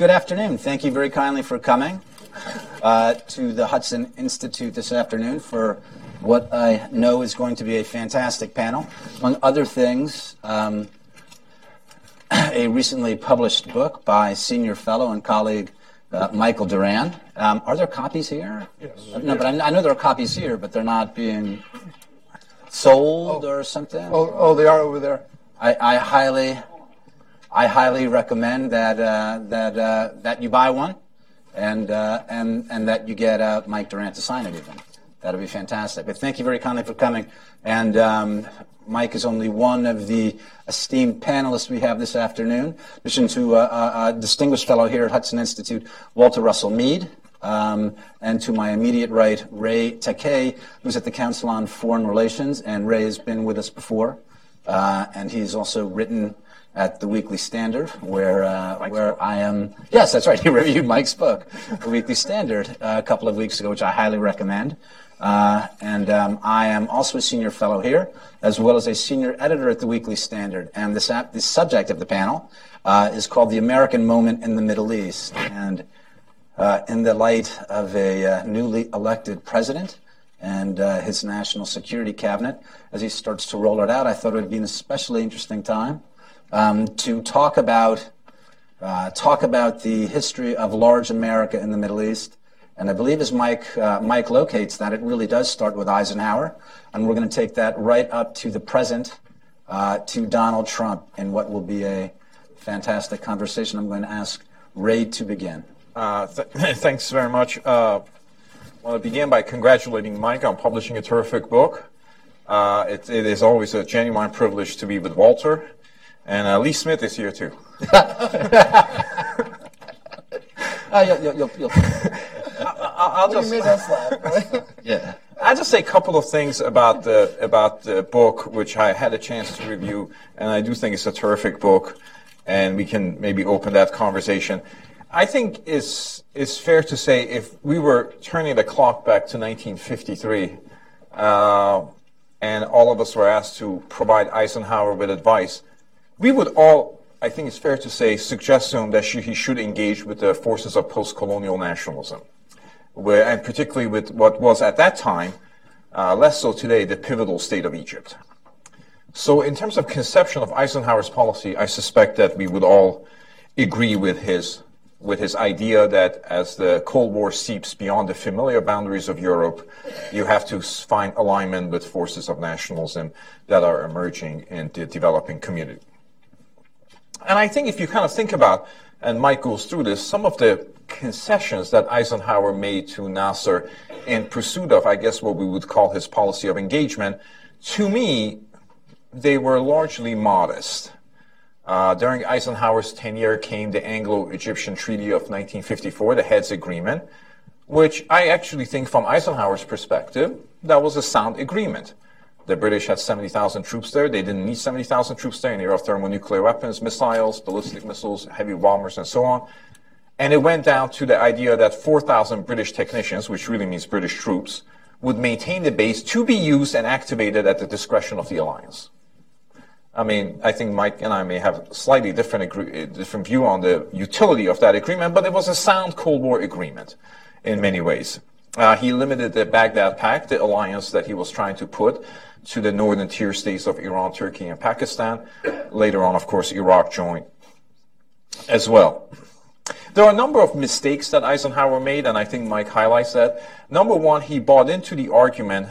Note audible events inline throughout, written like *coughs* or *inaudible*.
good afternoon. Thank you very kindly for coming uh, to the Hudson Institute this afternoon for what I know is going to be a fantastic panel. Among other things, um, *clears throat* a recently published book by senior fellow and colleague uh, Michael Doran. Um, are there copies here? Yes. Uh, no, but I, I, know there are copies here, but they're not being sold oh. or something. Oh, oh, they are over there. I, I highly, I highly recommend that uh, that uh, that you buy one, and uh, and and that you get uh, Mike Doran to sign it even. That'll be fantastic. But thank you very kindly for coming. And um, Mike is only one of the esteemed panelists we have this afternoon. In addition to a, a distinguished fellow here at Hudson Institute, Walter Russell Mead. Um, and to my immediate right, Ray Takeyh, who's at the Council on Foreign Relations. And Ray has been with us before. Uh, and he's also written at the Weekly Standard, where uh, where I am. Yes, that's right. *laughs* He reviewed Mike's book, The Weekly Standard, uh, a couple of weeks ago, which I highly recommend. Uh, and um, I am also a senior fellow here, as well as a senior editor at the Weekly Standard. And this ap- the subject of the panel uh, is called "The American Moment in the Middle East." And uh, in the light of a newly elected president and uh, his national security cabinet as he starts to roll it out. I thought it would be an especially interesting time um, to talk about uh, talk about the history of large America in the Middle East. And I believe as Mike uh, Mike locates that it really does start with Eisenhower, and we're going to take that right up to the present, uh, to Donald Trump, in what will be a fantastic conversation. I'm going to ask Ray to begin. Uh, th- *laughs* thanks very much. Uh, I begin by congratulating Mike on publishing a terrific book. Uh, it, it is always a genuine privilege to be with Walter. And uh, Lee Smith is here too. uh, *laughs* you'll, you'll, you'll, *laughs* I'll just made us laugh. yeah. I'll just say a couple of things about the about the book, which I had a chance to review, and I do think it's a terrific book, and we can maybe open that conversation. I think it's, it's fair to say if we were turning the clock back to 1953 uh, and all of us were asked to provide Eisenhower with advice, we would all, I think it's fair to say, suggest to him that he should engage with the forces of post colonial nationalism, where, and particularly with what was at that time, uh, less so today, the pivotal state of Egypt. So, in terms of conception of Eisenhower's policy, I suspect that we would all agree with his with his idea that as the Cold War seeps beyond the familiar boundaries of Europe, you have to find alignment with forces of nationalism that are emerging in the developing community. And I think if you kind of think about, and Mike goes through this, some of the concessions that Eisenhower made to Nasser in pursuit of, I guess, what we would call his policy of engagement, to me, they were largely modest. Uh, during Eisenhower's tenure came the Anglo-Egyptian Treaty of 1954, the Heads Agreement, which I actually think from Eisenhower's perspective, that was a sound agreement. The British had 70,000 troops there. They didn't need 70,000 troops there in the era thermonuclear weapons, missiles, ballistic missiles, heavy bombers, and so on. And it went down to the idea that 4,000 British technicians, which really means British troops, would maintain the base to be used and activated at the discretion of the alliance. I mean, I think Mike and I may have a slightly different, agree- different view on the utility of that agreement, but it was a sound Cold War agreement in many ways. Uh, he limited the Baghdad Pact, the alliance that he was trying to put, to the northern tier states of Iran, Turkey, and Pakistan. Later on, of course, Iraq joined as well. There are a number of mistakes that Eisenhower made, and I think Mike highlights that. Number one, he bought into the argument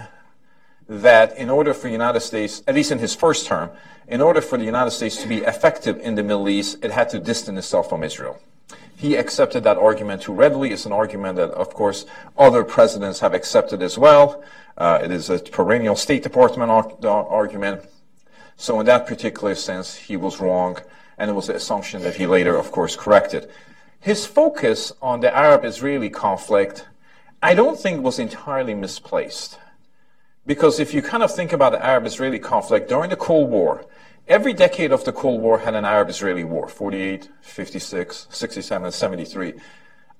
that in order for the United States, at least in his first term, in order for the United States to be effective in the Middle East, it had to distance itself from Israel. He accepted that argument too readily. It's an argument that, of course, other presidents have accepted as well. Uh, it is a perennial State Department ar- argument. So in that particular sense, he was wrong, and it was an assumption that he later, of course, corrected. His focus on the Arab-Israeli conflict, I don't think was entirely misplaced. Because if you kind of think about the Arab-Israeli conflict during the Cold War, every decade of the Cold War had an Arab-Israeli war, 48, 56, 67, 73.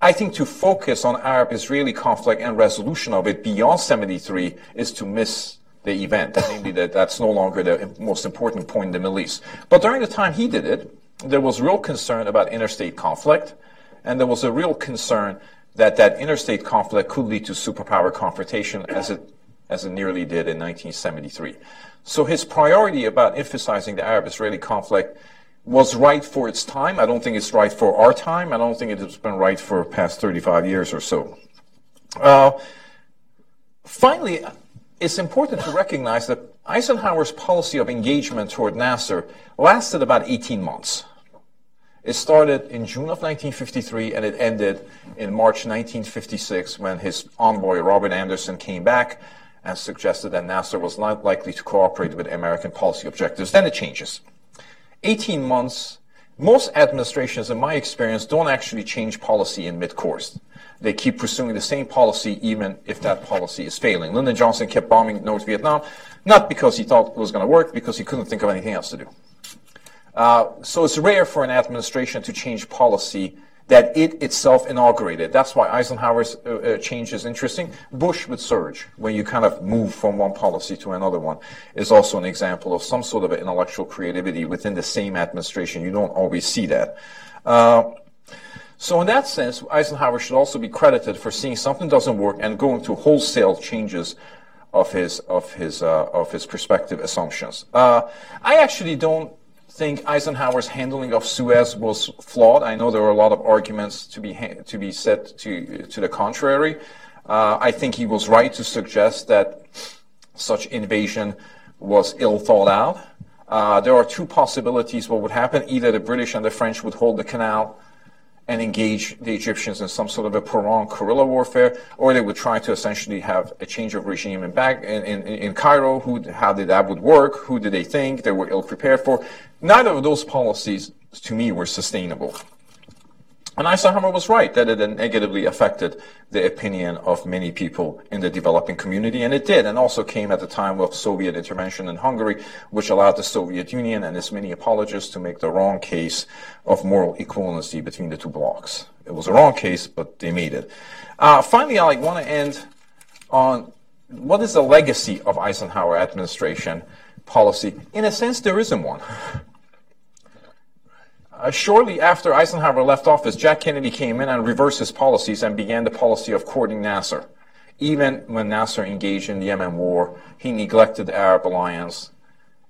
I think to focus on Arab-Israeli conflict and resolution of it beyond 73 is to miss the event, namely that that's no longer the most important point in the Middle East. But during the time he did it, there was real concern about interstate conflict And there was a real concern that that interstate conflict could lead to superpower confrontation as it, as it nearly did in 1973. So his priority about emphasizing the Arab-Israeli conflict was right for its time. I don't think it's right for our time. I don't think it has been right for past 35 years or so. Uh, finally, it's important to recognize that Eisenhower's policy of engagement toward Nasser lasted about 18 months. It started in June of 1953 and it ended in March 1956 when his envoy Robert Anderson came back and suggested that Nasser was not likely to cooperate with American policy objectives. Then it changes. 18 months, most administrations, in my experience, don't actually change policy in mid-course. They keep pursuing the same policy even if that policy is failing. Lyndon Johnson kept bombing North Vietnam, not because he thought it was going to work, because he couldn't think of anything else to do. Uh, so it's rare for an administration to change policy that it itself inaugurated. That's why Eisenhower's uh, uh, change is interesting. Bush with surge, when you kind of move from one policy to another one, is also an example of some sort of intellectual creativity within the same administration. You don't always see that. Uh, so in that sense, Eisenhower should also be credited for seeing something doesn't work and going to wholesale changes of his of his uh, of his perspective assumptions. Uh, I actually don't think Eisenhower's handling of Suez was flawed. I know there were a lot of arguments to be to be said to to the contrary. Uh, I think he was right to suggest that such invasion was ill thought out. Uh, there are two possibilities what would happen. Either the British and the French would hold the canal and engage the Egyptians in some sort of a prolonged guerrilla warfare, or they would try to essentially have a change of regime in, back, in, in, in Cairo. Who, how did that would work? Who did they think they were ill prepared for? Neither of those policies, to me, were sustainable. And Eisenhower was right that it negatively affected the opinion of many people in the developing community, and it did, and also came at the time of Soviet intervention in Hungary, which allowed the Soviet Union and its many apologists to make the wrong case of moral equivalency between the two blocs. It was a wrong case, but they made it. Uh, finally, I want to end on what is the legacy of Eisenhower administration policy? In a sense, there isn't one. *laughs* Uh, shortly after Eisenhower left office, Jack Kennedy came in and reversed his policies and began the policy of courting Nasser. Even when Nasser engaged in the Yemen war, he neglected the Arab alliance.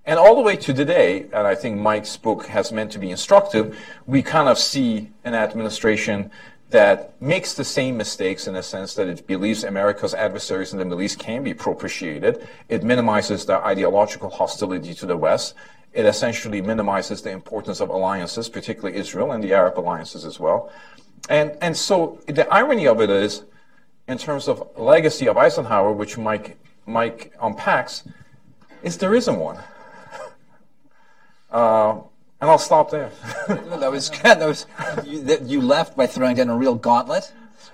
And all the way to today, and I think Mike's book has meant to be instructive, we kind of see an administration that makes the same mistakes in the sense that it believes America's adversaries in the Middle East can be propitiated. It minimizes their ideological hostility to the West. It essentially minimizes the importance of alliances, particularly Israel and the Arab alliances as well. And, and so the irony of it is, in terms of legacy of Eisenhower, which Mike, Mike unpacks, is there isn't one. *laughs* Uh, and I'll stop there. *laughs* that was *laughs* that was you, that you left by throwing down a real gauntlet,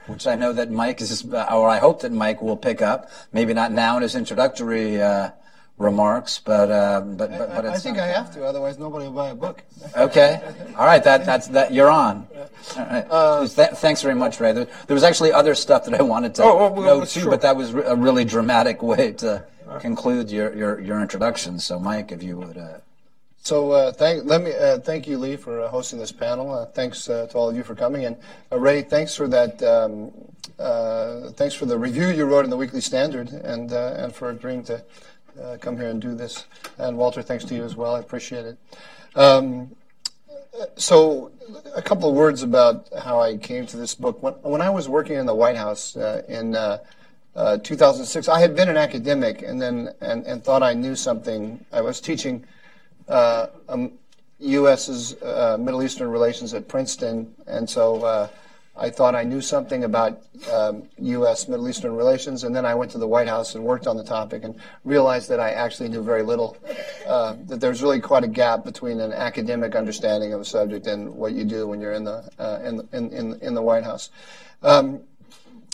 which I know that Mike is, or I hope that Mike will pick up. Maybe not now in his introductory uh, remarks, but uh, but but, but I think I have to, otherwise nobody will buy a book. Okay, all right, that that's that you're on. All right. Uh, Th- thanks very much, Ray. There, there, was actually other stuff that I wanted to oh, well, note too, sure. but that was a really dramatic way to conclude your, your your introduction. So, Mike, if you would. Uh, so uh, thank let me uh, thank you, Lee, for uh, hosting this panel. Uh, thanks uh, to all of you for coming, and uh, Ray, thanks for that. Um, thanks for the review you wrote in the Weekly Standard, and and for agreeing to come here and do this. And Walter, thanks to you as well. I appreciate it. Um, so, a couple of words about how I came to this book. When, when I was working in the White House in 2006, I had been an academic, and then and, and thought I knew something. I was teaching uh, um, U.S.'s uh, Middle Eastern relations at Princeton, and so uh, I thought I knew something about um, U.S. Middle Eastern relations, and then I went to the White House and worked on the topic and realized that I actually knew very little. Uh, that there's really quite a gap between an academic understanding of a subject and what you do when you're in the uh, in, in, in in the White House. Um,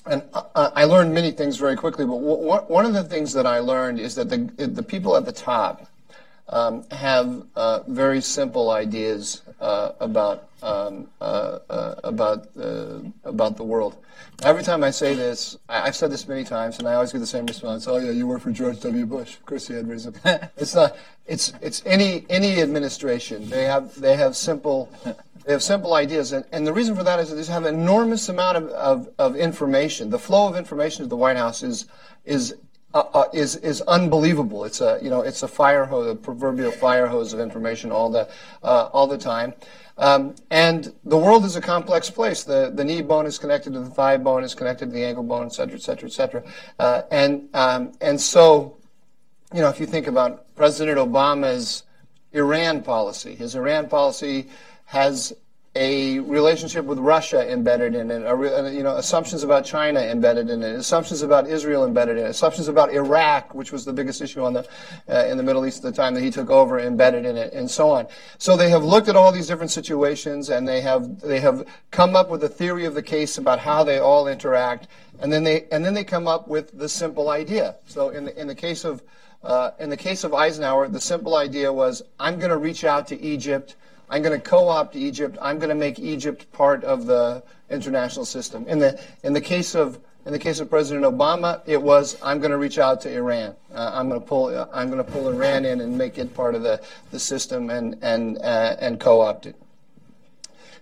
and I, learned many things very quickly, but one of the things that I learned is that the the people at the top um, have uh, very simple ideas uh, about um, uh, uh about uh, about the world. Every time I say this, I, have said this many times, and I always get the same response. Oh yeah, you work for George W. Bush. Of course, he had reason. *laughs* it's not. It's it's any any administration. They have they have simple They have simple ideas, and, and the reason for that is that they have an enormous amount of, of, of information. The flow of information to the White House is is uh, uh, is is unbelievable. It's a you know it's a fire hose, a proverbial fire hose of information all the uh, all the time. Um, and the world is a complex place. The the knee bone is connected to the thigh bone, is connected to the ankle bone, et cetera, et cetera, et cetera. Uh, and um, and so, you know, if you think about President Obama's Iran policy, his Iran policy has a relationship with Russia embedded in it, a, you know, assumptions about China embedded in it, assumptions about Israel embedded in it, assumptions about Iraq, which was the biggest issue on the, uh, in the Middle East at the time that he took over, embedded in it, and so on. So they have looked at all these different situations, and they have they have come up with a theory of the case about how they all interact, and then they and then they come up with the simple idea. So in the in the case of uh, in the case of Eisenhower, the simple idea was, I'm going to reach out to Egypt I'm going to co-opt Egypt. I'm going to make Egypt part of the international system. In the in the case of in the case of President Obama, it was I'm going to reach out to Iran. Uh, I'm going to pull I'm going to pull Iran in and make it part of the, the system and and uh, and co-opt it.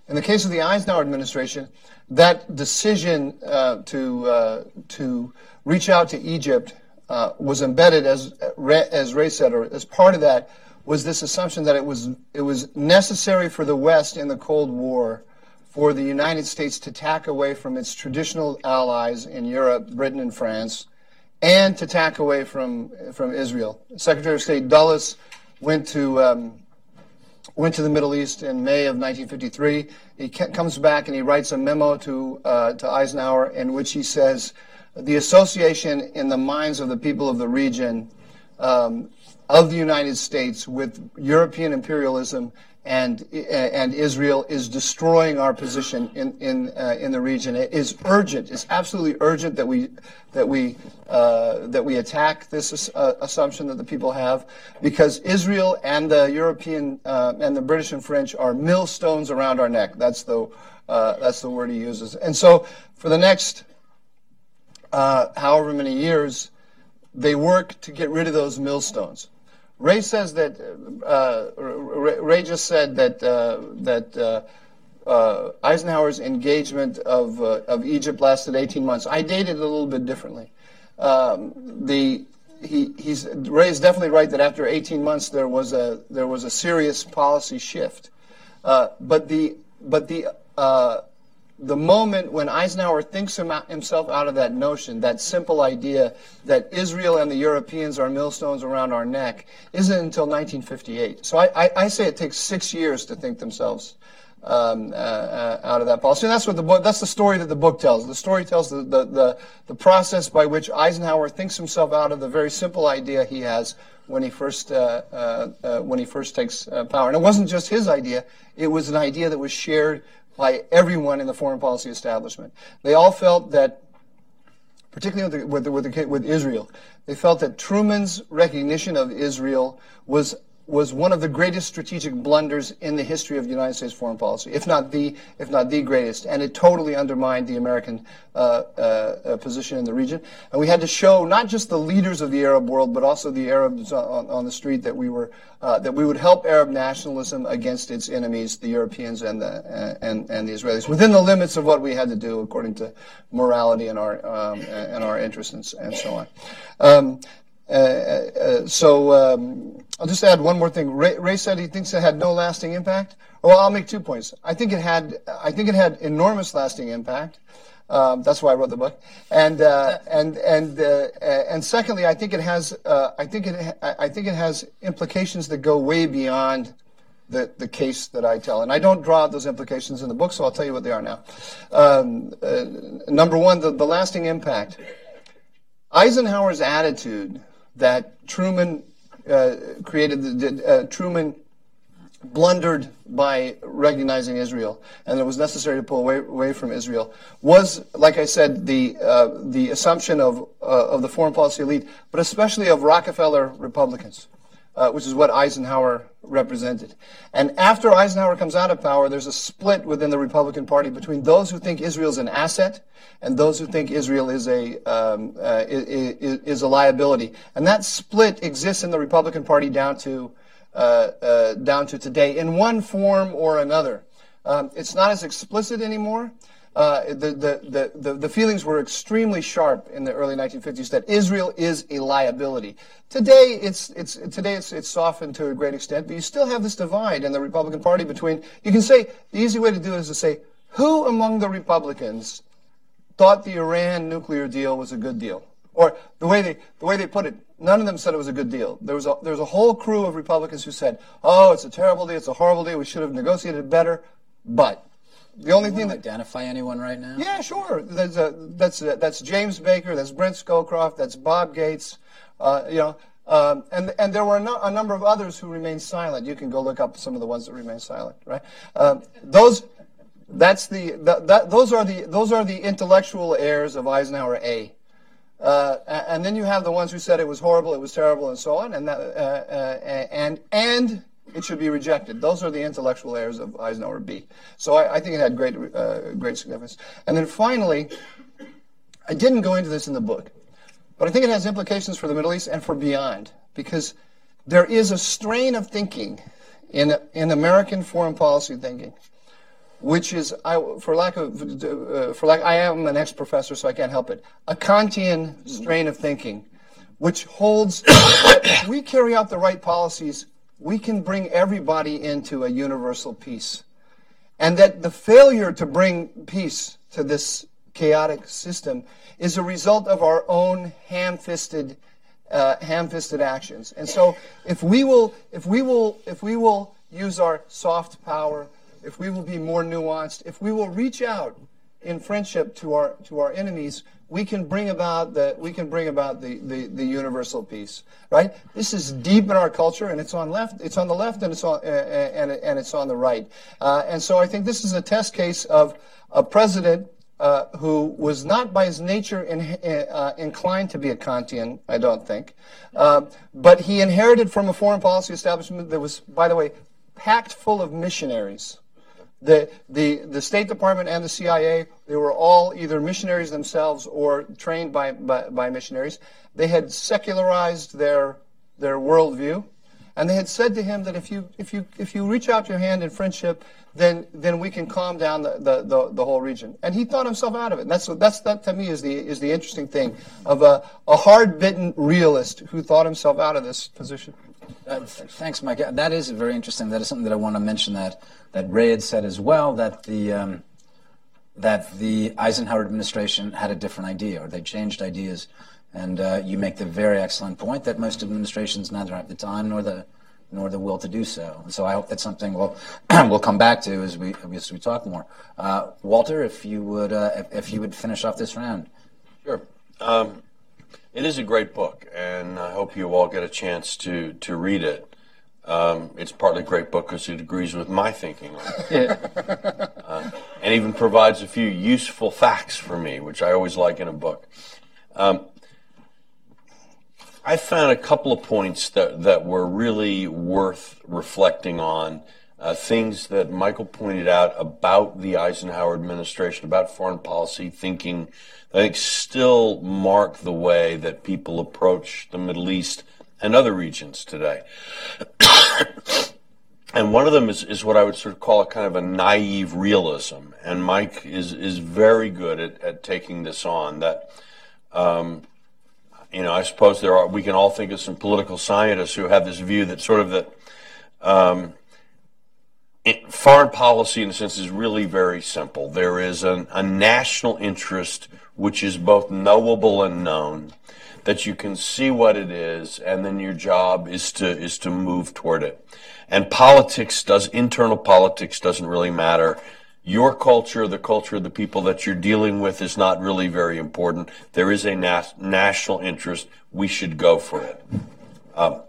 In the case of the Eisenhower administration, that decision uh, to uh, to reach out to Egypt uh, was embedded as as Ray said, or as part of that was this assumption that it was it was necessary for the West in the Cold War for the United States to tack away from its traditional allies in Europe, Britain and France, and to tack away from from Israel. Secretary of State Dulles went to um, went to the Middle East in May of 1953. He comes back and he writes a memo to uh, to Eisenhower in which he says the association in the minds of the people of the region um, of the United States with European imperialism and and Israel is destroying our position in in uh, in the region. It is urgent. It's absolutely urgent that we that we uh, that we attack this uh, assumption that the people have, because Israel and the European uh, and the British and French are millstones around our neck. That's the uh, that's the word he uses. And so for the next uh, however many years, they work to get rid of those millstones. Ray says that uh, Ray just said that uh, that uh, uh Eisenhower's engagement of uh, of Egypt lasted 18 months. I dated it a little bit differently. Um, the he, he's Ray is definitely right that after 18 months there was a there was a serious policy shift, uh, but the but the the moment when Eisenhower thinks himself out of that notion, that simple idea that Israel and the Europeans are millstones around our neck, isn't until 1958. So I, I, I say it takes six years to think themselves um, uh, uh, out of that policy. And that's what the book, that's the story that the book tells. The story tells the, the, the, the process by which Eisenhower thinks himself out of the very simple idea he has when he first uh, uh, uh, when he first takes uh, power. And it wasn't just his idea; it was an idea that was shared by everyone in the foreign policy establishment. They all felt that, particularly with, the, with, the, with, Israel, they felt that Truman's recognition of Israel was was one of the greatest strategic blunders in the history of United States foreign policy, if not the if not the greatest, and it totally undermined the American uh, uh, uh, position in the region. And we had to show not just the leaders of the Arab world, but also the Arabs on, on the street that we were uh, that we would help Arab nationalism against its enemies, the Europeans and the and and the Israelis, within the limits of what we had to do according to morality and our um, and our interests and, and so on. Um, so um, I'll just add one more thing. Ray, Ray, said he thinks it had no lasting impact. Well, I'll make two points. I think it had. I think it had enormous lasting impact. Um, that's why I wrote the book. And uh, and and uh, and secondly, I think it has. Uh, I think it. I think it has implications that go way beyond the, the case that I tell. And I don't draw out those implications in the book, so I'll tell you what they are now. Um, uh, number one, the, the lasting impact. Eisenhower's attitude that Truman uh, created, the, uh, Truman blundered by recognizing Israel, and it was necessary to pull away, away from Israel, was, like I said, the, uh, the assumption of, uh, of the foreign policy elite, but especially of Rockefeller Republicans uh, which is what Eisenhower represented. And after Eisenhower comes out of power, there's a split within the Republican Party between those who think Israel is an asset and those who think Israel is a um, uh, is, is, a liability. And that split exists in the Republican Party down to uh, uh, down to today in one form or another. Um, it's not as explicit anymore. Uh, the, the, the, the, feelings were extremely sharp in the early 1950s that Israel is a liability. Today, it's, it's, today it's, it's softened to a great extent, but you still have this divide in the Republican Party between, you can say, the easy way to do it is to say, who among the Republicans thought the Iran nuclear deal was a good deal? Or the way they, the way they put it, none of them said it was a good deal. There was a, there was a whole crew of Republicans who said, oh, it's a terrible deal, it's a horrible deal, we should have negotiated better, but the only thing that identify anyone right now? Yeah, sure. There's a, that's a, that's James Baker. That's Brent Scowcroft. That's Bob Gates. Uh, you know, um, and and there were no, a number of others who remained silent. You can go look up some of the ones that remained silent. Right? Um, those that's the, the that, those are the those are the intellectual heirs of Eisenhower A. Uh, and then you have the ones who said it was horrible, it was terrible, and so on, and that, uh, uh, and and it should be rejected. Those are the intellectual heirs of Eisenhower B. So I, I think it had great, uh, great significance. And then finally, I didn't go into this in the book, but I think it has implications for the Middle East and for beyond, because there is a strain of thinking in, in American foreign policy thinking, which is, I, for lack of, uh, for lack, I am an ex-professor, so I can't help it, a Kantian strain of thinking, which holds, *coughs* we carry out the right policies, we can bring everybody into a universal peace. And that the failure to bring peace to this chaotic system is a result of our own ham-fisted, uh, ham-fisted actions. And so, if we will, if we will, if we will use our soft power, if we will be more nuanced, if we will reach out in friendship to our to our enemies, we can bring about the we can bring about the, the, the universal peace, right? This is deep in our culture, and it's on left, it's on the left, and it's on and and it's on the right, uh, and so I think this is a test case of a president. Uh, who was not by his nature in, uh, inclined to be a Kantian, I don't think. Uh, but he inherited from a foreign policy establishment that was, by the way, packed full of missionaries the, the, the State Department and the CIA, they were all either missionaries themselves or trained by, by, by missionaries. They had secularized their, their worldview. And they had said to him that if you, if you, if you reach out your hand in friendship, then, then we can calm down the, the, the, the whole region. And he thought himself out of it. And that's, that's, that to me is the, is the interesting thing of a, a hard-bitten realist who thought himself out of this position. Uh, thanks, Mike. That is very interesting. That is something that I want to mention that, that Ray had said as well, that the, um, that the Eisenhower administration had a different idea, or they changed ideas. And uh, you make the very excellent point that most administrations neither have the time nor the nor the will to do so. And so I hope that's something we'll *clears throat* we'll come back to as we as we talk more. Uh, Walter, if you would uh, if, if, you would finish off this round. Sure. Um, it is a great book, and I hope you all get a chance to, to read it. Um, it's partly a great book because it agrees with my thinking *laughs* uh, and even provides a few useful facts for me, which I always like in a book. Um, I found a couple of points that, that were really worth reflecting on. Uh, things that Michael pointed out about the Eisenhower administration, about foreign policy thinking I think still mark the way that people approach the Middle East and other regions today. *coughs* and one of them is, is what I would sort of call a kind of a naive realism. And Mike is, is very good at, at taking this on. That, um, you know, I suppose there are, we can all think of some political scientists who have this view that sort of that, um, it, foreign policy, in a sense, is really very simple. There is an, a national interest which is both knowable and known, that you can see what it is, and then your job is to is to move toward it. And politics does internal politics doesn't really matter. Your culture, the culture of the people that you're dealing with, is not really very important. There is a nas- national interest. We should go for it. Um,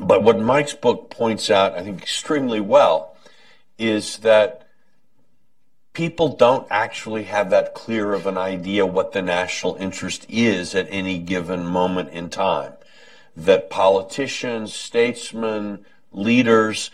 but what Mike's book points out, I think, extremely well, is that people don't actually have that clear of an idea what the national interest is at any given moment in time. That politicians, statesmen, leaders,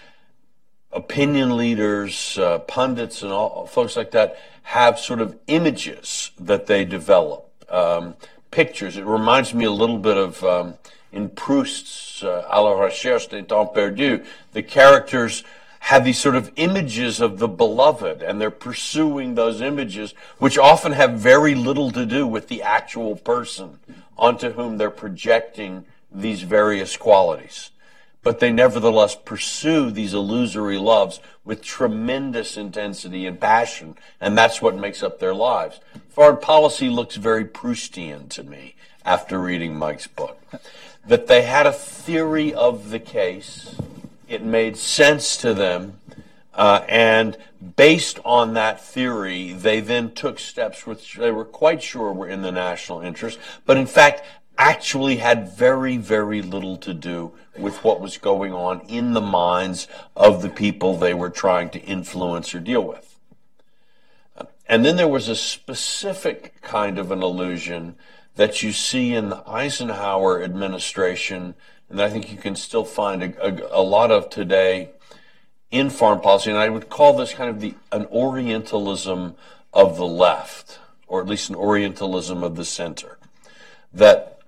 opinion leaders, uh, pundits, and all folks like that have sort of images that they develop, um, pictures. It reminds me a little bit of um, in Proust's uh, À la recherche des temps perdus. The characters have these sort of images of the beloved and they're pursuing those images, which often have very little to do with the actual person onto whom they're projecting these various qualities. But they nevertheless pursue these illusory loves with tremendous intensity and passion, and that's what makes up their lives. Foreign policy looks very Proustian to me after reading Mike's book. That they had a theory of the case, it made sense to them, uh, and based on that theory, they then took steps which they were quite sure were in the national interest, but in fact actually had very, very little to do with what was going on in the minds of the people they were trying to influence or deal with. And then there was a specific kind of an illusion that you see in the Eisenhower administration, and I think you can still find a, a, a lot of today in foreign policy, and I would call this kind of the an Orientalism of the left, or at least an Orientalism of the center. That,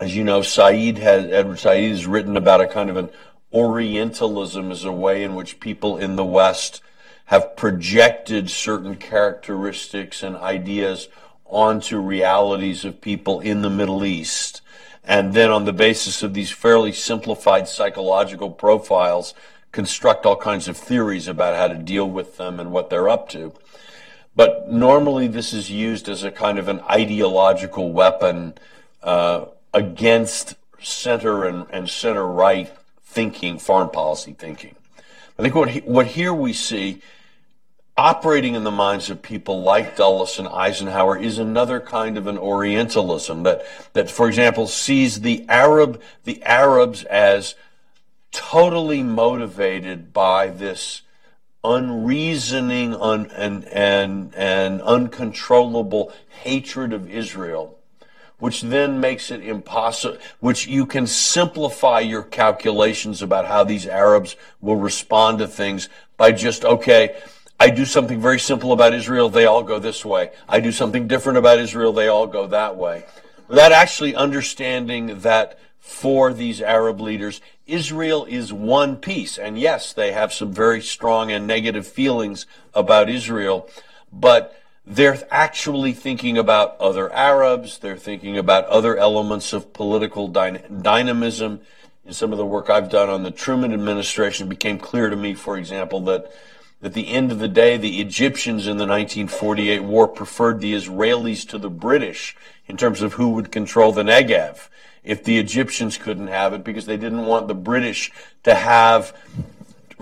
as you know, Said has Edward Said has written about a kind of an Orientalism as a way in which people in the West have projected certain characteristics and ideas onto realities of people in the Middle East. And then on the basis of these fairly simplified psychological profiles, construct all kinds of theories about how to deal with them and what they're up to. But normally this is used as a kind of an ideological weapon uh, against center and, and center right thinking, foreign policy thinking. I think what, he, what here we see operating in the minds of people like Dulles and Eisenhower is another kind of an Orientalism that, that, for example, sees the Arab, the Arabs as totally motivated by this unreasoning un, and, and, and uncontrollable hatred of Israel, which then makes it impossible, which you can simplify your calculations about how these Arabs will respond to things by just, okay, I do something very simple about Israel, they all go this way. I do something different about Israel, they all go that way. Without actually understanding that for these Arab leaders, Israel is one piece. And yes, they have some very strong and negative feelings about Israel, but they're actually thinking about other Arabs. They're thinking about other elements of political dynamism. In some of the work I've done on the Truman administration, became clear to me, for example, that at the end of the day, the Egyptians in the 1948 war preferred the Israelis to the British in terms of who would control the Negev if the Egyptians couldn't have it because they didn't want the British to have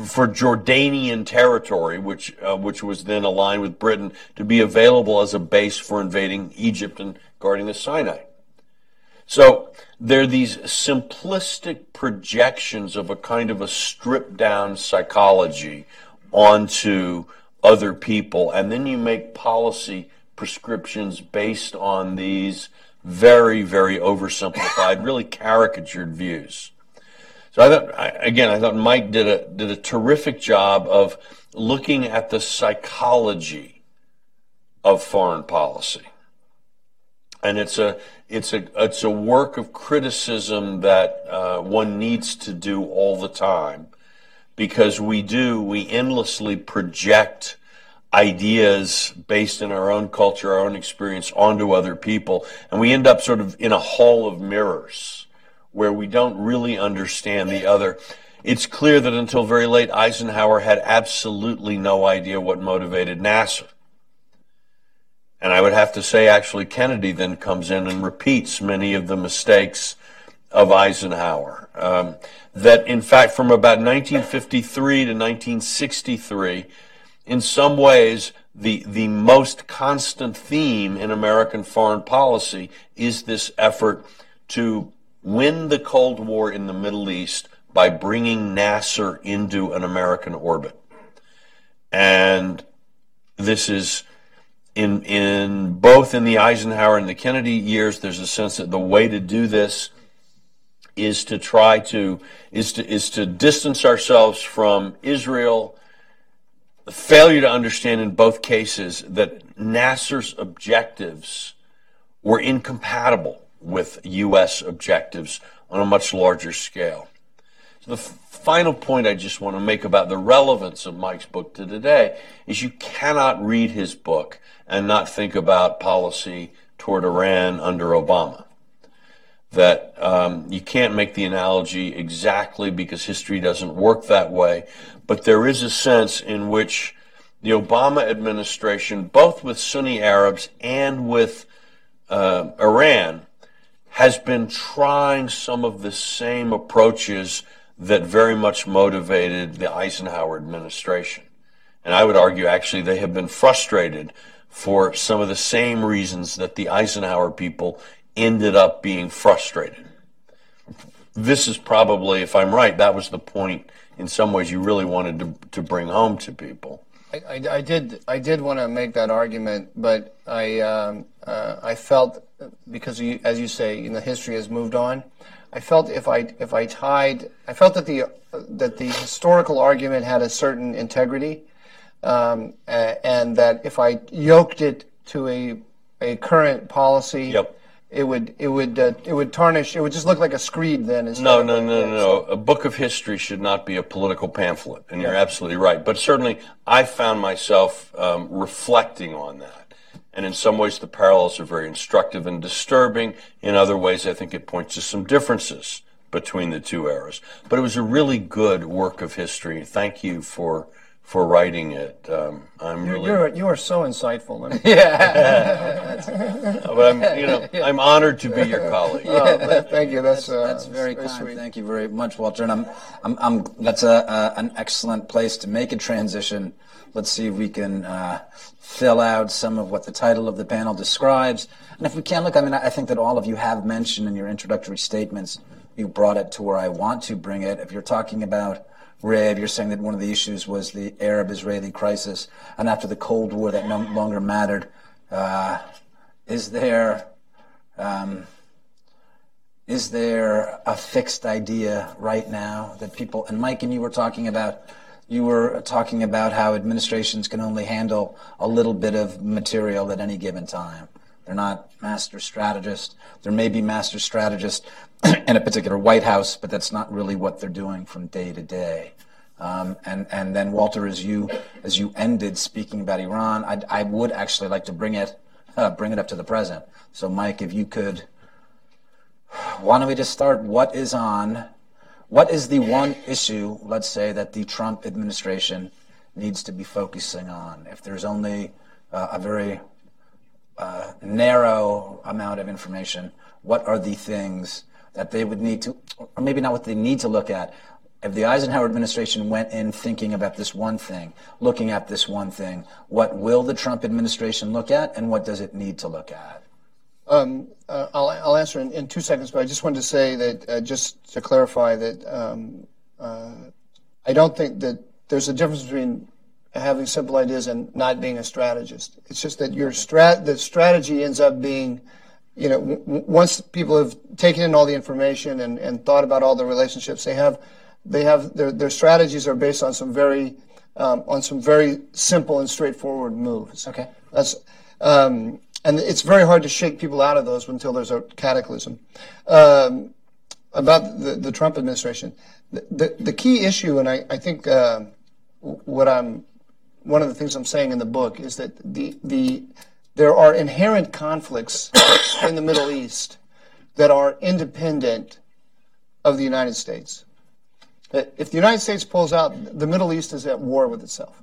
for Jordanian territory, which uh, which was then aligned with Britain, to be available as a base for invading Egypt and guarding the Sinai. So there are these simplistic projections of a kind of a stripped down psychology onto other people, and then you make policy prescriptions based on these very, very oversimplified, really caricatured views. So I thought, again, I thought Mike did a did a terrific job of looking at the psychology of foreign policy, and it's a it's a it's a work of criticism that uh, one needs to do all the time, because we do we endlessly project ideas based in our own culture, our own experience onto other people. And we end up sort of in a hall of mirrors where we don't really understand the other. It's clear that until very late, Eisenhower had absolutely no idea what motivated Nasser. And I would have to say, actually, Kennedy then comes in and repeats many of the mistakes of Eisenhower. Um, that, in fact, from about 1953 to 1963, in some ways, the, the most constant theme in American foreign policy is this effort to win the Cold War in the Middle East by bringing Nasser into an American orbit. And this is in, in both in the Eisenhower and the Kennedy years, there's a sense that the way to do this is to try to, is to, is to distance ourselves from Israel failure to understand in both cases that Nasser's objectives were incompatible with U.S. objectives on a much larger scale. the final point I just want to make about the relevance of Mike's book to today is you cannot read his book and not think about policy toward Iran under Obama. That um, you can't make the analogy exactly because history doesn't work that way, but there is a sense in which the Obama administration, both with Sunni Arabs and with uh, Iran, has been trying some of the same approaches that very much motivated the Eisenhower administration. And I would argue actually they have been frustrated for some of the same reasons that the Eisenhower people ended up being frustrated. This is probably, if I'm right, that was the point in some ways you really wanted to, to bring home to people. I, I, I did I did want to make that argument, but I um, uh, I felt because you, as you say, you know, history has moved on. I felt if I if I tied, I felt that the that the historical argument had a certain integrity, um, and that if I yoked it to a a current policy, Yep. It would it would uh, it would tarnish. It would just look like a screed then. No, no, no, no, no. A book of history should not be a political pamphlet, and you're absolutely right. But certainly, I found myself um, reflecting on that. And in some ways, the parallels are very instructive and disturbing. In other ways, I think it points to some differences between the two eras. But it was a really good work of history. Thank you for for writing it. Um, I'm really, You're you are so insightful. Let me- *laughs* but I'm, you know, I'm honored to be your colleague. Oh, thank you. That's uh, That's very kind. sweet. Thank you very much, Walter. And I'm, I'm, I'm that's a, a, an excellent place to make a transition. Let's see if we can uh, fill out some of what the title of the panel describes. And if we can, look, I mean, I I think that all of you have mentioned in your introductory statements, you brought it to where I want to bring it. If you're talking about Ray, you're saying that one of the issues was the Arab-Israeli crisis, and after the Cold War, that no longer mattered. Uh, is there um, is there a fixed idea right now that people and Mike and you were talking about you were talking about how administrations can only handle a little bit of material at any given time. They're not master strategists. There may be master strategists *clears throat* in a particular White House, but that's not really what they're doing from day to day. Um, and and then Walter, as you as you ended speaking about Iran, I, I would actually like to bring it uh, bring it up to the present. So, Mike, if you could why don't we just start? What is on? What is the one issue, let's say, that the Trump administration needs to be focusing on? If there's only uh, a very uh, narrow amount of information, what are the things that they would need to, or maybe not what they need to look at? If the Eisenhower administration went in thinking about this one thing, looking at this one thing, what will the Trump administration look at, and what does it need to look at? Um, uh, I'll, I'll answer in, in two seconds, but I just wanted to say that uh, just to clarify that um, uh, I don't think that there's a difference between having simple ideas and not being a strategist. It's just that your strat the strategy ends up being, you know, once people have taken in all the information and, and thought about all the relationships, they have they have their their strategies are based on some very um, on some very simple and straightforward moves. Okay. That's um, and it's very hard to shake people out of those until there's a cataclysm. Um, about the, the Trump administration, the, the, the key issue, and I, I think uh, what I'm one of the things I'm saying in the book is that the the there are inherent conflicts *coughs* in the Middle East that are independent of the United States. That if the United States pulls out, the Middle East is at war with itself.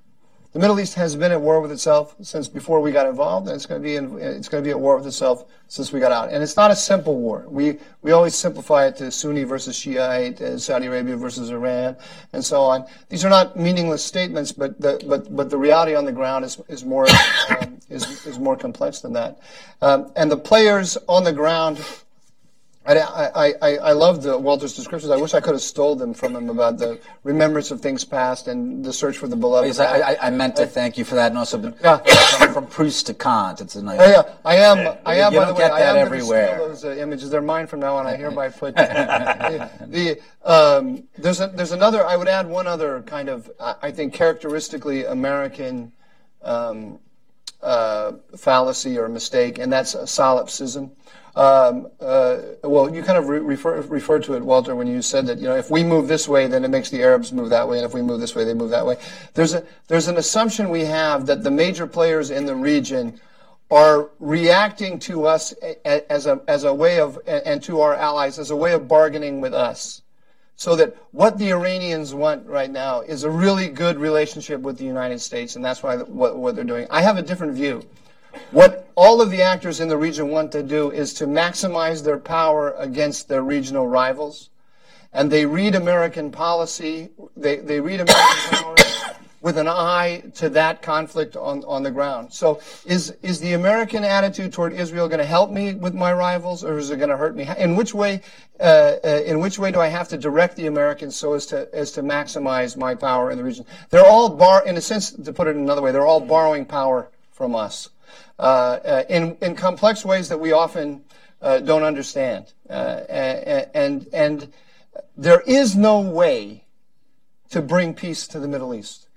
The Middle East has been at war with itself since before we got involved, and it's going to be in, it's going to be at war with itself since we got out. And it's not a simple war. We we always simplify it to Sunni versus Shiite, uh, Saudi Arabia versus Iran, and so on. These are not meaningless statements, but the but but the reality on the ground is is more um, *coughs* is is more complex than that. Um, and the players on the ground I, I, I, I love the Walter's descriptions. I wish I could have stole them from him about the remembrance of things past and the search for the beloved. Because I, I, I meant to thank you for that, and also Yeah. from, from Proust to Kant. It's a nice. Oh, yeah, I am. I am. You by the way, get I that am everywhere. steal those uh, images. They're mine from now on. I hereby *laughs* put the. um, there's a, there's another. I would add one other kind of. I think characteristically American um, uh, fallacy or mistake, and that's uh, solipsism. Um, uh, well, you kind of re- refer, referred to it, Walter, when you said that you know if we move this way, then it makes the Arabs move that way, and if we move this way, they move that way. There's a there's an assumption we have that the major players in the region are reacting to us as a as a way of and to our allies as a way of bargaining with us. So that what the Iranians want right now is a really good relationship with the United States, and that's why what, what they're doing. I have a different view. What all of the actors in the region want to do is to maximize their power against their regional rivals. And they read American policy, they, they read American *coughs* power with an eye to that conflict on, on the ground. So is, is the American attitude toward Israel going to help me with my rivals or is it going to hurt me? In which way, uh, uh, in which way do I have to direct the Americans so as to, as to maximize my power in the region? They're all bar, in a sense, to put it another way, they're all borrowing power from us. Uh, uh, in, in complex ways that we often uh, don't understand. and, and there is no way to bring peace to the Middle East.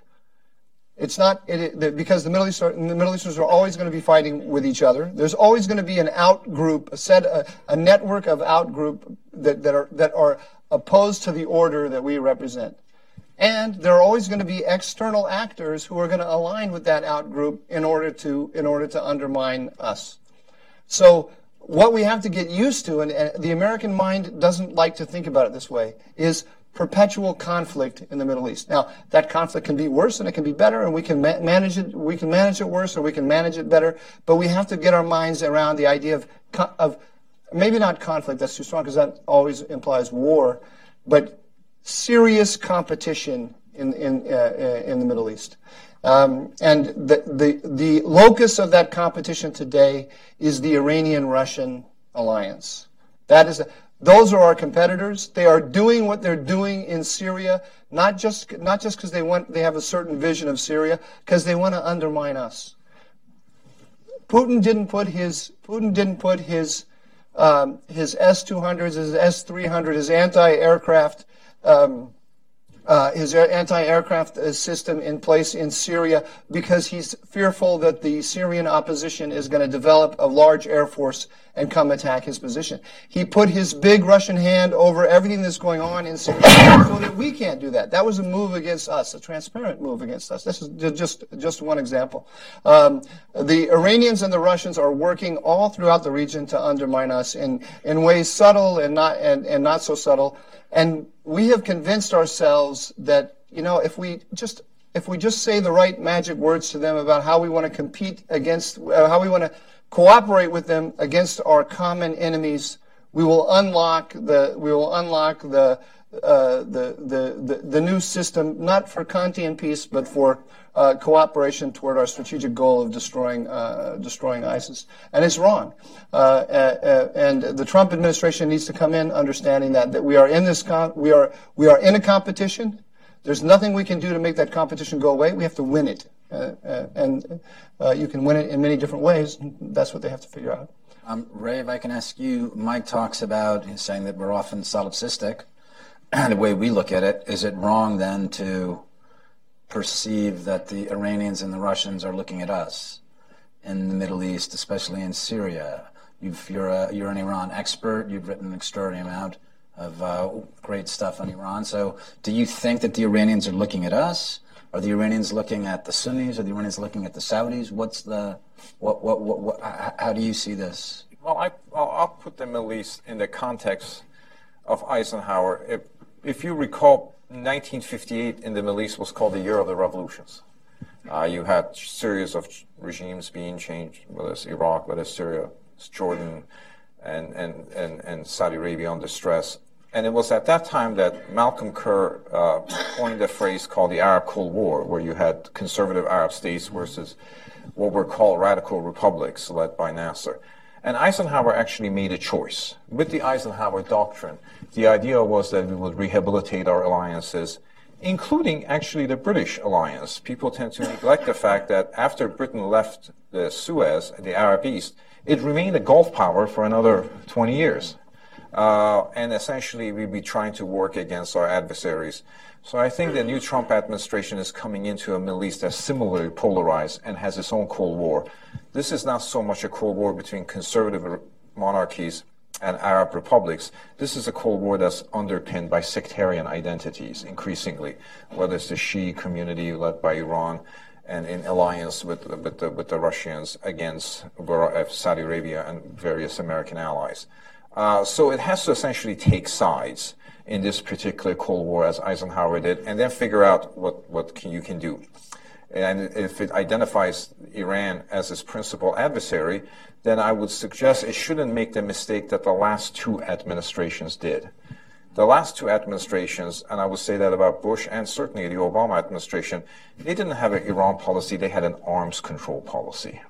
It's not it, because the Middle East are, the Middle Easterners are always going to be fighting with each other. There's always going to be an out group, a set, a, a network of out group that, that are that are opposed to the order that we represent. And there are always going to be external actors who are going to align with that outgroup in order to in order to undermine us. So what we have to get used to, and, and the American mind doesn't like to think about it this way, is perpetual conflict in the Middle East. Now, that conflict can be worse and it can be better, and we can ma- manage it. We can manage it worse or we can manage it better. But we have to get our minds around the idea of of maybe not conflict. That's too strong because that always implies war, but serious competition in, in, uh, uh, in the Middle East. Um, and the, the, the locus of that competition today is the Iranian Russian alliance. That is, those are our competitors. They are doing what they're doing in Syria, not just not just because they want they have a certain vision of Syria, because they want to undermine us. Putin didn't put his Putin didn't put his um, his S two hundreds, his S three hundred, his anti aircraft um, uh, his anti-aircraft uh, system in place in Syria because he's fearful that the Syrian opposition is going to develop a large air force and come attack his position. He put his big Russian hand over everything that's going on in Syria so that we can't do that. That was a move against us, a transparent move against us. This is just just one example. Um, the Iranians and the Russians are working all throughout the region to undermine us in in ways subtle and not and, and not so subtle. And we have convinced ourselves that, you know, if we just if we just say the right magic words to them about how we want to compete against, uh, how we want to cooperate with them against our common enemies, we will unlock the we will unlock the uh, the, the, the, the new system, not for Kantian peace, but for uh, cooperation toward our strategic goal of destroying, uh, destroying ISIS. And it's wrong. Uh, uh, uh, and the Trump administration needs to come in understanding that, that we are in this, we are, we are in a competition. There's nothing we can do to make that competition go away. We have to win it. and you can win it in many different ways. That's what they have to figure out. Um, Ray, if I can ask you, Mike talks about saying that we're often solipsistic *clears throat* the way we look at it, is it wrong then to perceive that the Iranians and the Russians are looking at us in the Middle East, especially in Syria? you are an Iran expert. You've written an extraordinary amount of uh, great stuff on Iran. So, do you think that the Iranians are looking at us? Are the Iranians looking at the Sunnis? Are the Iranians looking at the Saudis? What's the what? What? What? what how do you see this? Well, I, will put the Middle East in the context of Eisenhower. It, if you recall, 1958 in the Middle East was called the year of the revolutions. Uh, you had series of regimes being changed, whether it's Iraq, whether it's Syria, it's Jordan, and, and, and, and Saudi Arabia under stress. And it was at that time that Malcolm Kerr uh, coined a phrase called the Arab Cold War, where you had conservative Arab states versus what were called radical republics led by Nasser. And Eisenhower actually made a choice. With the Eisenhower Doctrine, the idea was that we would rehabilitate our alliances, including actually the British alliance. People tend to neglect the fact that after Britain left the Suez, the Arab East, it remained a Gulf power for another 20 years. Uh, and essentially, we'd be trying to work against our adversaries. So I think the new Trump administration is coming into a Middle East that's similarly polarized and has its own Cold War. This is not so much a Cold War between conservative monarchies and Arab republics, this is a Cold War that's underpinned by sectarian identities increasingly, whether it's the Shi'i community led by Iran and in alliance with, with, the, with the Russians against Saudi Arabia and various American allies. Uh, so it has to essentially take sides in this particular Cold War, as Eisenhower did, and then figure out what, what can, you can do. And if it identifies Iran as its principal adversary, then I would suggest it shouldn't make the mistake that the last two administrations did. The last two administrations, and I would say that about Bush and certainly the Obama administration, they didn't have an Iran policy, they had an arms control policy.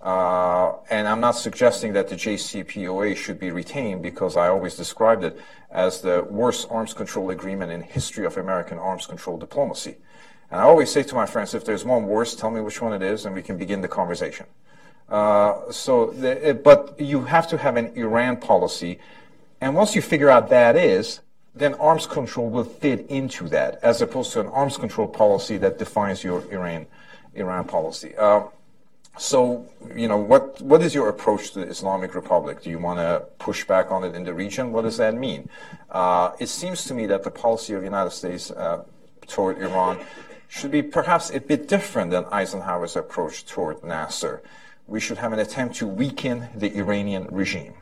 Uh, and I'm not suggesting that the JCPOA should be retained because I always described it as the worst arms control agreement in history of American arms control diplomacy. And I always say to my friends, if there's one worse, tell me which one it is, and we can begin the conversation. Uh, so, the, but you have to have an Iran policy, and once you figure out that is, then arms control will fit into that, as opposed to an arms control policy that defines your Iran Iran policy. Uh, so, you know, what, what is your approach to the Islamic Republic? Do you want to push back on it in the region? What does that mean? Uh, it seems to me that the policy of the United States uh, toward Iran should be perhaps a bit different than Eisenhower's approach toward Nasser. We should have an attempt to weaken the Iranian regime.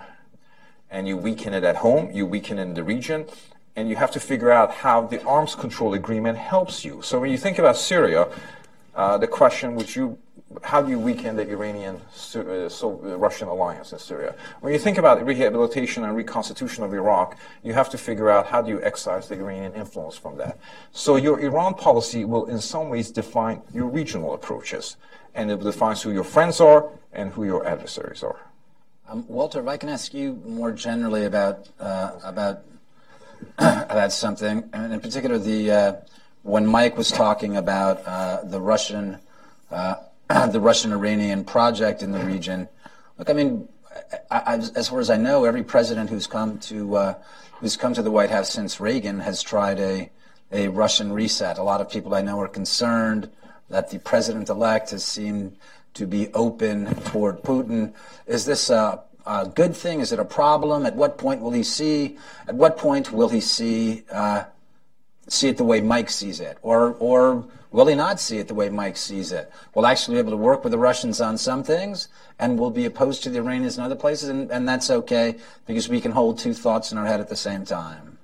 And you weaken it at home, you weaken it in the region, and you have to figure out how the arms control agreement helps you. So when you think about Syria, uh, the question which you how do you weaken the Iranian uh, so, uh, Russian alliance in Syria? When you think about rehabilitation and reconstitution of Iraq, you have to figure out how do you excise the Iranian influence from that. So your Iran policy will in some ways define your regional approaches, and it defines who your friends are and who your adversaries are. Um, Walter, if I can ask you more generally about uh, about *coughs* about something, and in particular the uh, when Mike was talking about uh, the Russian the Russian-Iranian project in the region. Look, I mean, I, I, as far as I know, every president who's come to uh, who's come to the White House since Reagan has tried a a Russian reset. A lot of people I know are concerned that the president-elect has seemed to be open toward Putin. Is this a, a, good thing? Is it a problem? At what point will he see? At what point will he see uh, see it the way Mike sees it, or or Will he not see it the way Mike sees it? We'll actually be able to work with the Russians on some things, and we'll be opposed to the Iranians in other places, and, and that's okay because we can hold two thoughts in our head at the same time.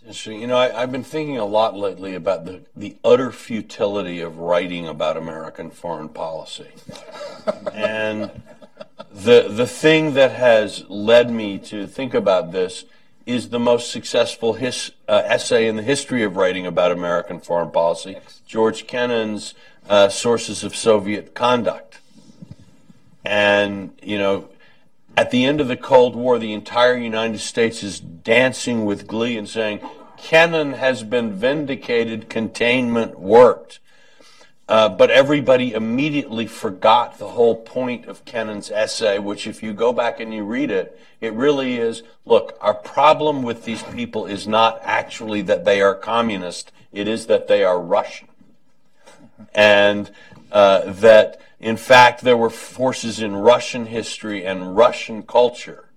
Interesting. You know, I, have been thinking a lot lately about the, the utter futility of writing about American foreign policy. and the, the thing that has led me to think about this is the most successful his, uh, essay in the history of writing about American foreign policy, George Kennan's uh, Sources of Soviet Conduct. And, you know, at the end of the Cold War, the entire United States is dancing with glee and saying, Kennan has been vindicated, containment worked. Uh, but everybody immediately forgot the whole point of Kennan's essay, which, if you go back and you read it, it really is look, our problem with these people is not actually that they are communist, it is that they are Russian. And uh, that, in fact, there were forces in Russian history and Russian culture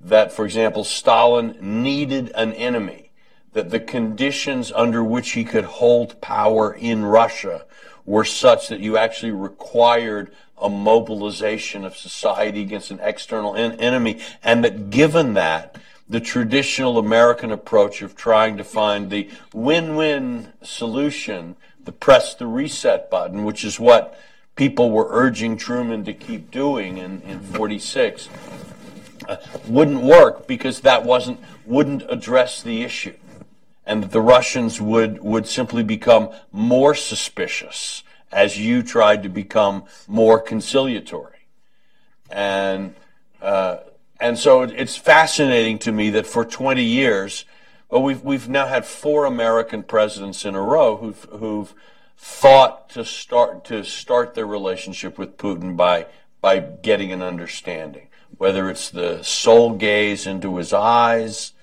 that, for example, Stalin needed an enemy, that the conditions under which he could hold power in Russia were such that you actually required a mobilization of society against an external en- enemy, and that given that, the traditional American approach of trying to find the win-win solution, the press the reset button, which is what people were urging Truman to keep doing in, in 46, uh, wouldn't work because that wasn't, wouldn't address the issue and the Russians would, would simply become more suspicious as you tried to become more conciliatory. And, uh, and so it's fascinating to me that for 20 years, well, we've, we've now had four American presidents in a row who've, who've thought to start, to start their relationship with Putin by, by getting an understanding. Whether it's the soul gaze into his eyes,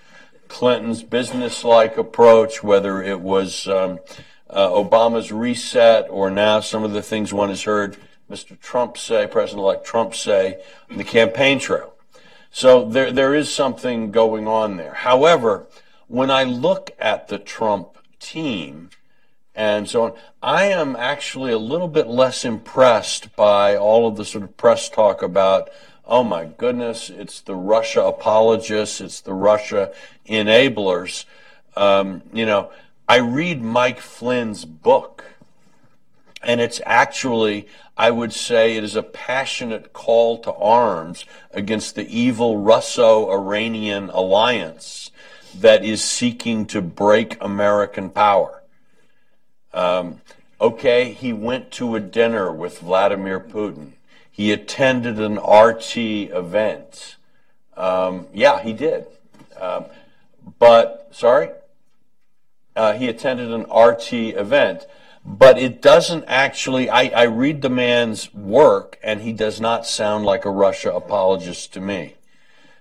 Clinton's business-like approach, whether it was um, uh, Obama's reset or now some of the things one has heard Mr. Trump say, President-elect Trump say, the campaign trail. So there, there is something going on there. However, when I look at the Trump team and so on, I am actually a little bit less impressed by all of the sort of press talk about, oh my goodness, it's the Russia apologists, it's the Russia enablers. Um, you know, I read Mike Flynn's book, and it's actually, I would say, it is a passionate call to arms against the evil Russo Iranian alliance that is seeking to break American power. Um, okay, he went to a dinner with Vladimir Putin. He attended an RT event. Um, yeah, he did. Um, but, sorry? Uh, he attended an RT event. But it doesn't actually, I, I read the man's work, and he does not sound like a Russia apologist to me.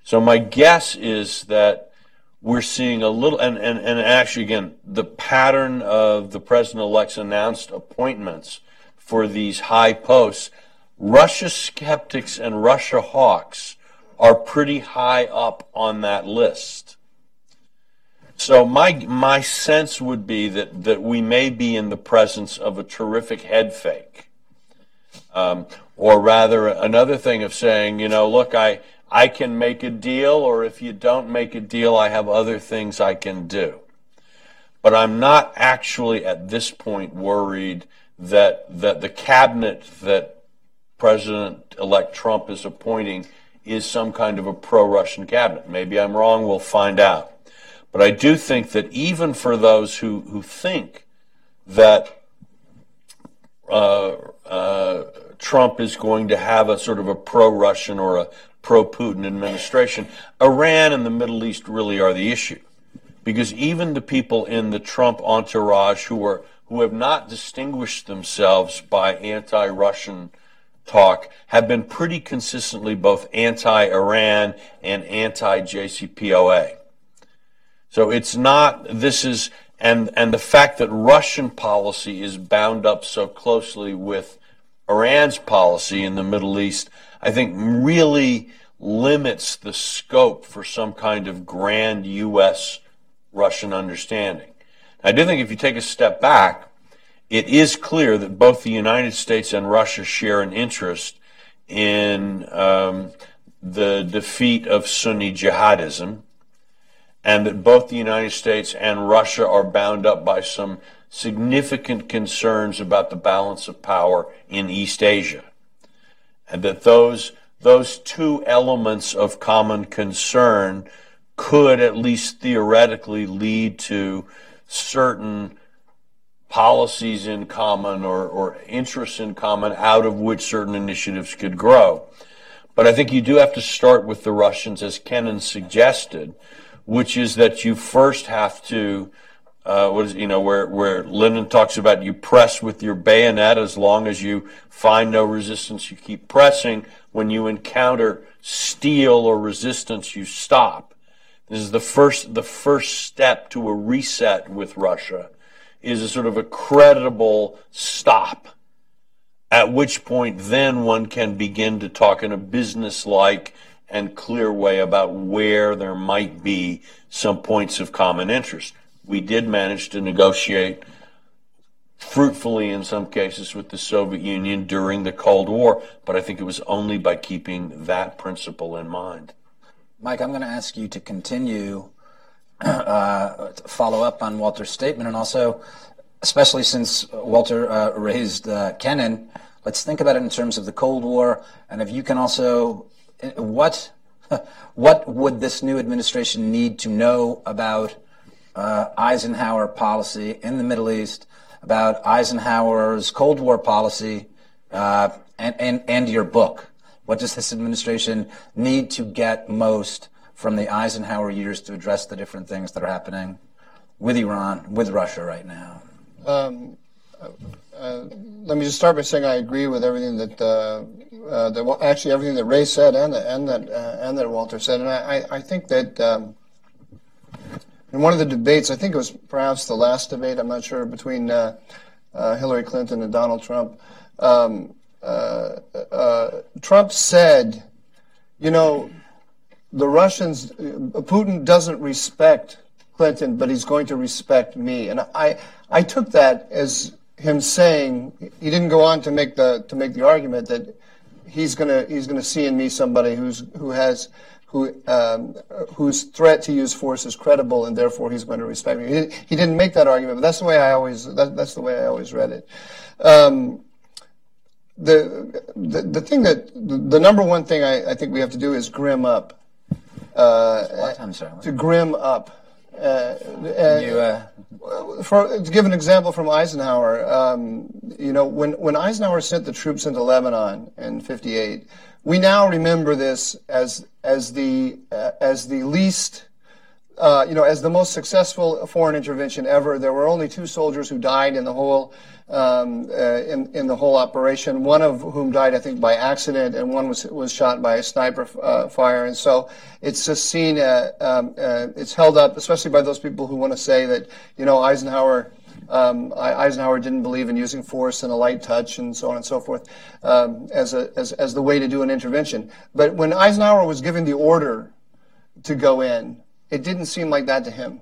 So my guess is that we're seeing a little, and, and, and actually, again, the pattern of the president elect's announced appointments for these high posts, Russia skeptics and Russia hawks are pretty high up on that list. So my my sense would be that that we may be in the presence of a terrific head fake, um, or rather another thing of saying, you know, look, I I can make a deal, or if you don't make a deal, I have other things I can do. But I'm not actually at this point worried that that the cabinet that President-elect Trump is appointing is some kind of a pro-Russian cabinet. Maybe I'm wrong. We'll find out. But I do think that even for those who, who think that uh, uh, Trump is going to have a sort of a pro-Russian or a pro-Putin administration, Iran and the Middle East really are the issue. Because even the people in the Trump entourage who are who have not distinguished themselves by anti-Russian talk have been pretty consistently both anti-Iran and anti-JCPOA. So it's not, this is, and, and the fact that Russian policy is bound up so closely with Iran's policy in the Middle East, I think really limits the scope for some kind of grand U.S. Russian understanding. I do think if you take a step back, it is clear that both the United States and Russia share an interest in um, the defeat of Sunni jihadism and that both the United States and Russia are bound up by some significant concerns about the balance of power in East Asia. And that those, those two elements of common concern could, at least theoretically, lead to certain policies in common or, or interests in common out of which certain initiatives could grow. But I think you do have to start with the Russians, as Kennan suggested, which is that you first have to, uh, what is, you know, where, where Lenin talks about you press with your bayonet as long as you find no resistance, you keep pressing. When you encounter steel or resistance, you stop. This is the first, the first step to a reset with Russia is a sort of a creditable stop. At which point then one can begin to talk in a business-like and clear way about where there might be some points of common interest. We did manage to negotiate fruitfully in some cases with the Soviet Union during the Cold War, but I think it was only by keeping that principle in mind. Mike, I'm going to ask you to continue, uh, follow up on Walter's statement, and also, especially since Walter uh, raised uh, Kennan, let's think about it in terms of the Cold War, and if you can also what *laughs* what would this new administration need to know about uh, Eisenhower policy in the Middle East, about Eisenhower's Cold War policy, uh, and, and, and your book? What does this administration need to get most from the Eisenhower years to address the different things that are happening with Iran, with Russia right now? Um, uh, let me just start by saying I agree with everything that, uh, uh, that actually everything that Ray said and and that uh, and that Walter said, and I, I think that um, in one of the debates, I think it was perhaps the last debate, I'm not sure, between uh, uh, Hillary Clinton and Donald Trump. Um, Trump said, you know, the Russians, Putin doesn't respect Clinton, but he's going to respect me. And I, I took that as him saying he didn't go on to make the to make the argument that he's gonna he's gonna see in me somebody who's who has who um, whose threat to use force is credible and therefore he's going to respect me. He, he didn't make that argument, but that's the way I always that, that's the way I always read it. Um, the, the the thing that the, the number one thing I, I, think we have to do is grim up. Uh? To grim up. Uh, you, uh, for, to give an example from Eisenhower, um, you know, when, when Eisenhower sent the troops into Lebanon in '58, we now remember this as as the uh, as the least uh, you know, as the most successful foreign intervention ever. There were only two soldiers who died in the whole um, uh, in in the whole operation. One of whom died, I think, by accident, and one was was shot by a sniper uh, fire. And so it's just seen. Uh, um, uh, it's held up, especially by those people who want to say that you know Eisenhower. Um, Eisenhower didn't believe in using force and a light touch and so on and so forth um, as, a, as, as the way to do an intervention. But when Eisenhower was given the order to go in, it didn't seem like that to him.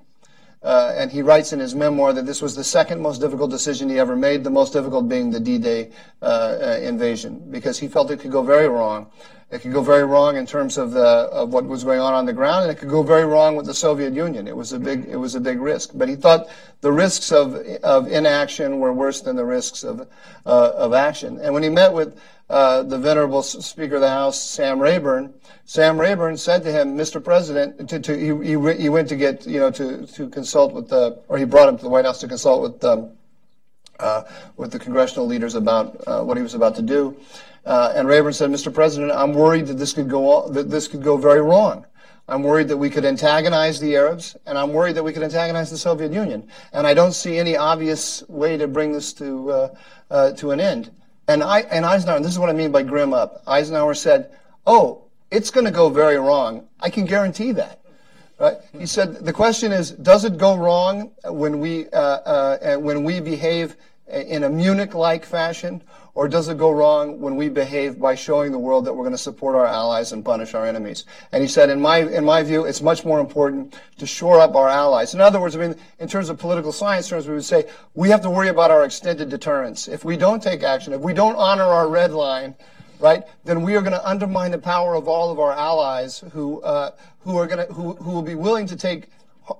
Uh, and he writes in his memoir that this was the second most difficult decision he ever made, the most difficult being the D-Day uh, uh, invasion, because he felt it could go very wrong. It could go very wrong in terms of the of what was going on on the ground, and it could go very wrong with the Soviet Union. It was a big it was a big risk. But he thought the risks of of inaction were worse than the risks of uh, of action. And when he met with uh, the venerable Speaker of the House, Sam Rayburn, Sam Rayburn said to him, "Mr. President, to, to, he, he, went to get you know to to consult with the or he brought him to the White House to consult with um, uh, with the congressional leaders about uh, what he was about to do." Uh, and Rayburn said, "Mr. President, I'm worried that this could go that this could go very wrong." I'm worried that we could antagonize the Arabs, and I'm worried that we could antagonize the Soviet Union. And I don't see any obvious way to bring this to uh, uh, to an end. And, I, and Eisenhower, and this is what I mean by grim up. Eisenhower said, "Oh, it's going to go very wrong. I can guarantee that." Right? He said, "The question is, does it go wrong when we uh, uh, when we behave in a Munich-like fashion, or does it go wrong when we behave by showing the world that we're going to support our allies and punish our enemies? And he said, in my, in my view, it's much more important to shore up our allies. In other words, I mean, in terms of political science terms, we would say we have to worry about our extended deterrence. If we don't take action, if we don't honor our red line, right, then we are going to undermine the power of all of our allies who, uh, who are going to, who, who will be willing to take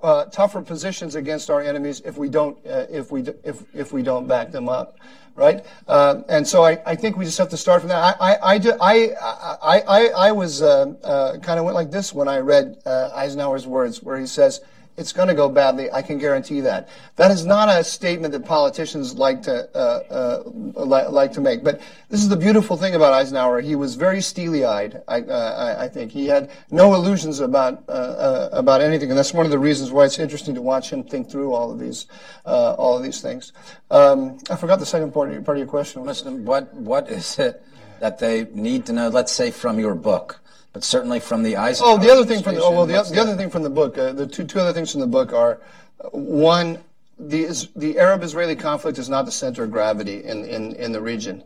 uh, tougher positions against our enemies if we don't uh, if we if if we don't back them up, right? Uh, and so I, I think we just have to start from that. I I I I I, I was uh, uh, kind of went like this when I read uh, Eisenhower's words, where he says it's going to go badly. I can guarantee that. That is not a statement that politicians like to uh, uh, li- like to make. But this is the beautiful thing about Eisenhower. He was very steely-eyed. I, uh, I think he had no illusions about uh, uh, about anything, and that's one of the reasons why it's interesting to watch him think through all of these uh, all of these things. Um, I forgot the second part of your, part of your question. Listen, what what is it that they need to know? Let's say from your book but certainly from the Eisenhower. Oh, the other thing from the, oh well, the, the other thing from the book, uh, the two two other things from the book are, uh, one, the the Arab-Israeli conflict is not the center of gravity in in, in the region.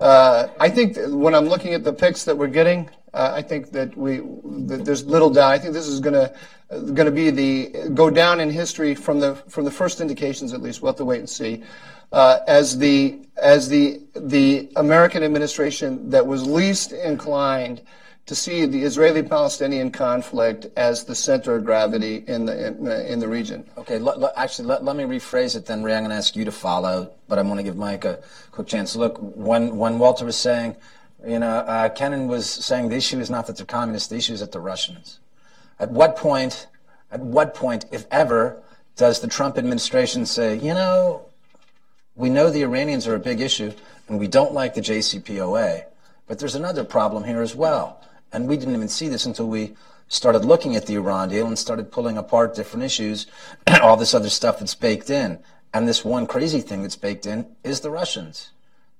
Uh, I think when I'm looking at the picks that we're getting, uh, I think that we that there's little doubt. I think this is going to going to be the go down in history from the from the first indications at least. We'll have to wait and see. Uh, as the as the the American administration that was least inclined to see the Israeli-Palestinian conflict as the center of gravity in the in, in the region. Okay, actually, let, let me rephrase it then, Ray. I'm going to ask you to follow, but I want to give Mike a quick chance. Look, when when Walter was saying, you know, uh, Kennan was saying the issue is not that they're communists, the issue is that they're Russians. At what point, at what point, if ever, does the Trump administration say, you know, we know the Iranians are a big issue, and we don't like the JCPOA, but there's another problem here as well and we didn't even see this until we started looking at the Iran deal and started pulling apart different issues, *clears throat* all this other stuff that's baked in. And this one crazy thing that's baked in is the Russians.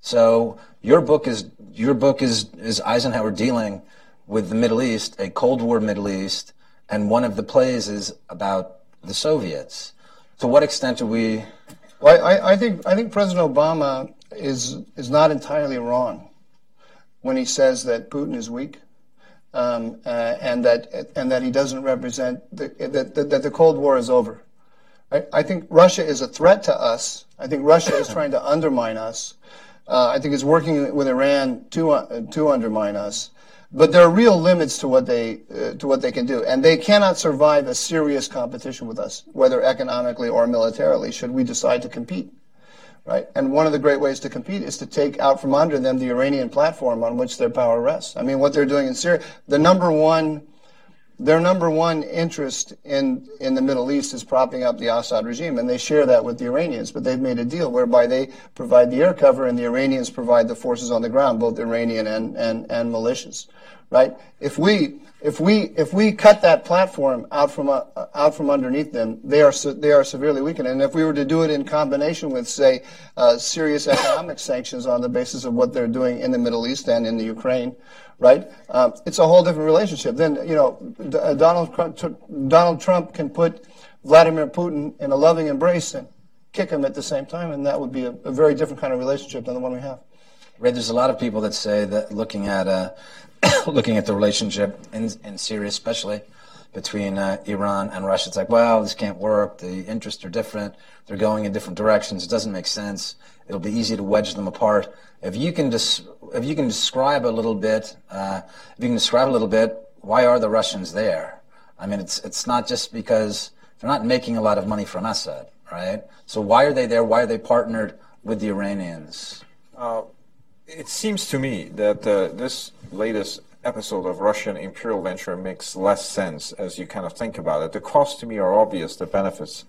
So your book is your book is is Eisenhower dealing with the Middle East, a Cold War Middle East, and one of the plays is about the Soviets. To what extent are we? Well, I, I think I think President Obama is is not entirely wrong. when he says that Putin is weak. Um, uh, and that and that he doesn't represent the, that, that, that the Cold War is over. I, I, think Russia is a threat to us. I think Russia is trying to undermine us. Uh, I think it's working with Iran to uh, to undermine us. But there are real limits to what they uh, to what they can do, and they cannot survive a serious competition with us, whether economically or militarily. Should we decide to compete? Right? And one of the great ways to compete is to take out from under them the Iranian platform on which their power rests. I mean, what they're doing in Syria, the number one, their number one interest in, in the Middle East is propping up the Assad regime, and they share that with the Iranians. But they've made a deal whereby they provide the air cover and the Iranians provide the forces on the ground, both Iranian and, and, and militias, right? If we, if we if we cut that platform out from uh, out from underneath them, they are they are severely weakened. And if we were to do it in combination with, say, uh, serious economic sanctions on the basis of what they're doing in the Middle East and in the Ukraine, right? Um, it's a whole different relationship. Then you know, uh, Donald Donald Trump can put Vladimir Putin in a loving embrace and kick him at the same time, and that would be a, a very different kind of relationship than the one we have. Ray, there's a lot of people that say that looking at uh, looking at the relationship in, in Syria, especially between uh, Iran and Russia, it's like, well, this can't work. The interests are different. They're going in different directions. It doesn't make sense. It'll be easy to wedge them apart. If you can, des- if you can describe a little bit, uh, if you can describe a little bit, why are the Russians there? I mean, it's it's not just because they're not making a lot of money from Assad, right? So why are they there? Why are they partnered with the Iranians? Uh, it seems to me that uh, this latest episode of Russian imperial venture makes less sense as you kind of think about it. The costs to me are obvious, the benefits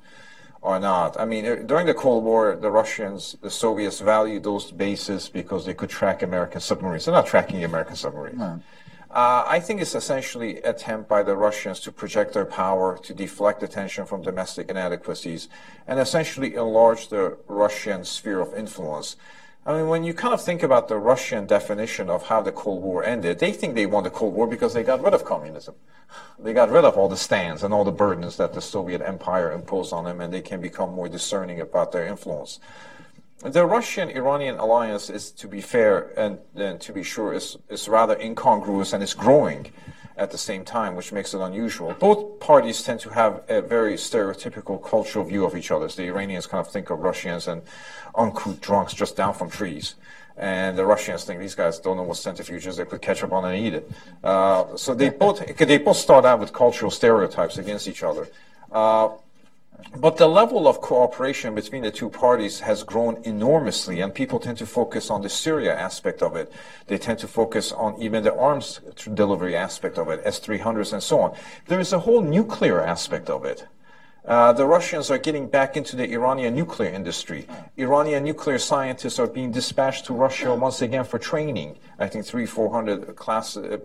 are not. I mean, er, during the Cold War, the Russians, the Soviets valued those bases because they could track American submarines. They're not tracking the American submarines. No. Uh, I think it's essentially an attempt by the Russians to project their power, to deflect attention from domestic inadequacies, and essentially enlarge the Russian sphere of influence. I mean, when you kind of think about the Russian definition of how the Cold War ended, they think they won the Cold War because they got rid of communism. They got rid of all the stands and all the burdens that the Soviet Empire imposed on them, and they can become more discerning about their influence. The Russian-Iranian alliance is, to be fair and, and to be sure, is, is rather incongruous and is growing at the same time, which makes it unusual. Both parties tend to have a very stereotypical cultural view of each other. The Iranians kind of think of Russians and uncouth drunks just down from trees. And the Russians think these guys don't know what centrifuges they put ketchup on and eat it. Uh, so they both they both start out with cultural stereotypes against each other. Uh, but the level of cooperation between the two parties has grown enormously, and people tend to focus on the Syria aspect of it. They tend to focus on even the arms delivery aspect of it, S-300s and so on. There is a whole nuclear aspect of it. Uh, the Russians are getting back into the Iranian nuclear industry. Iranian nuclear scientists are being dispatched to Russia once again for training. I think three, four hundred class uh,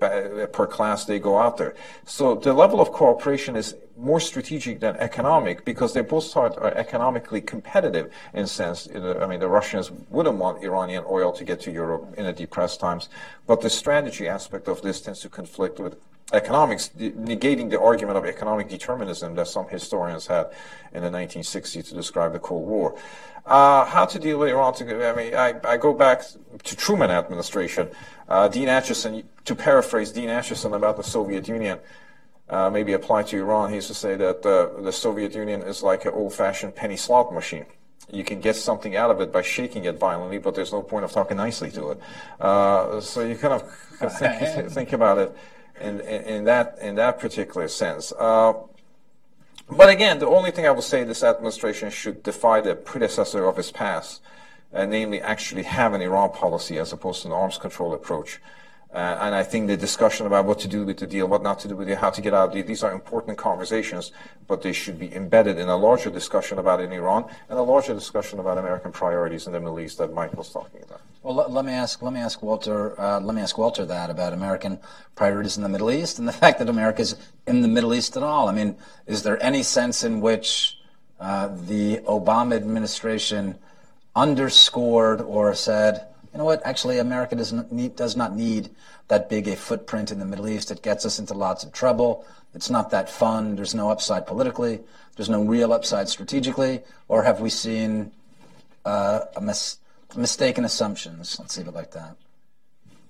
per class they go out there. So the level of cooperation is more strategic than economic because they both are economically competitive in a sense. I mean, the Russians wouldn't want Iranian oil to get to Europe in the depressed times, but the strategy aspect of this tends to conflict with economics, negating the argument of economic determinism that some historians had in the 1960s to describe the Cold War. Uh, how to deal with Iran? I mean, I, I go back to Truman administration. Uh, Dean Acheson, to paraphrase Dean Acheson about the Soviet Union, uh, maybe apply to Iran, he used to say that uh, the Soviet Union is like an old-fashioned penny slot machine you can get something out of it by shaking it violently, but there's no point of talking nicely to it. Uh, so you kind of *laughs* think, *laughs* think about it in, in, that in that particular sense. Uh, but again, the only thing I will say this administration should defy the predecessor of its past, uh, namely actually have an Iran policy as opposed to an arms control approach. Uh, and I think the discussion about what to do with the deal, what not to do with it, how to get out of it, these are important conversations, but they should be embedded in a larger discussion about in Iran and a larger discussion about American priorities in the Middle East that Mike was talking about. Well, let, let me ask, let me ask Walter, uh, let me ask Walter that about American priorities in the Middle East and the *laughs* fact that America is in the Middle East at all. I mean, is there any sense in which uh, the Obama administration underscored or said, you know what? Actually, America does not need, does not need that big a footprint in the Middle East. It gets us into lots of trouble. It's not that fun. There's no upside politically. There's no real upside strategically. Or have we seen uh, mis- mistaken assumptions? Let's leave it like that.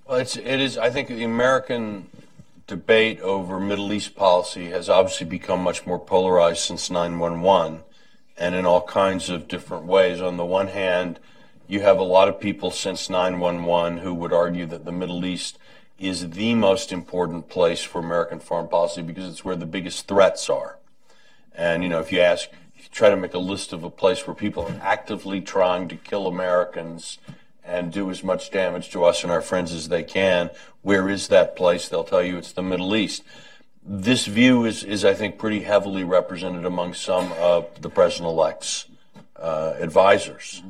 Well, it's, it is. I think the American debate over Middle East policy has obviously become much more polarized since 911 and in all kinds of different ways. On the one hand, you have a lot of people since 911 who would argue that the Middle East is the most important place for American foreign policy because it's where the biggest threats are. And, you know, if you ask, if you try to make a list of a place where people are actively trying to kill Americans and do as much damage to us and our friends as they can, where is that place? They'll tell you it's the Middle East. This view is, is I think, pretty heavily represented among some of the president elect's uh, advisors.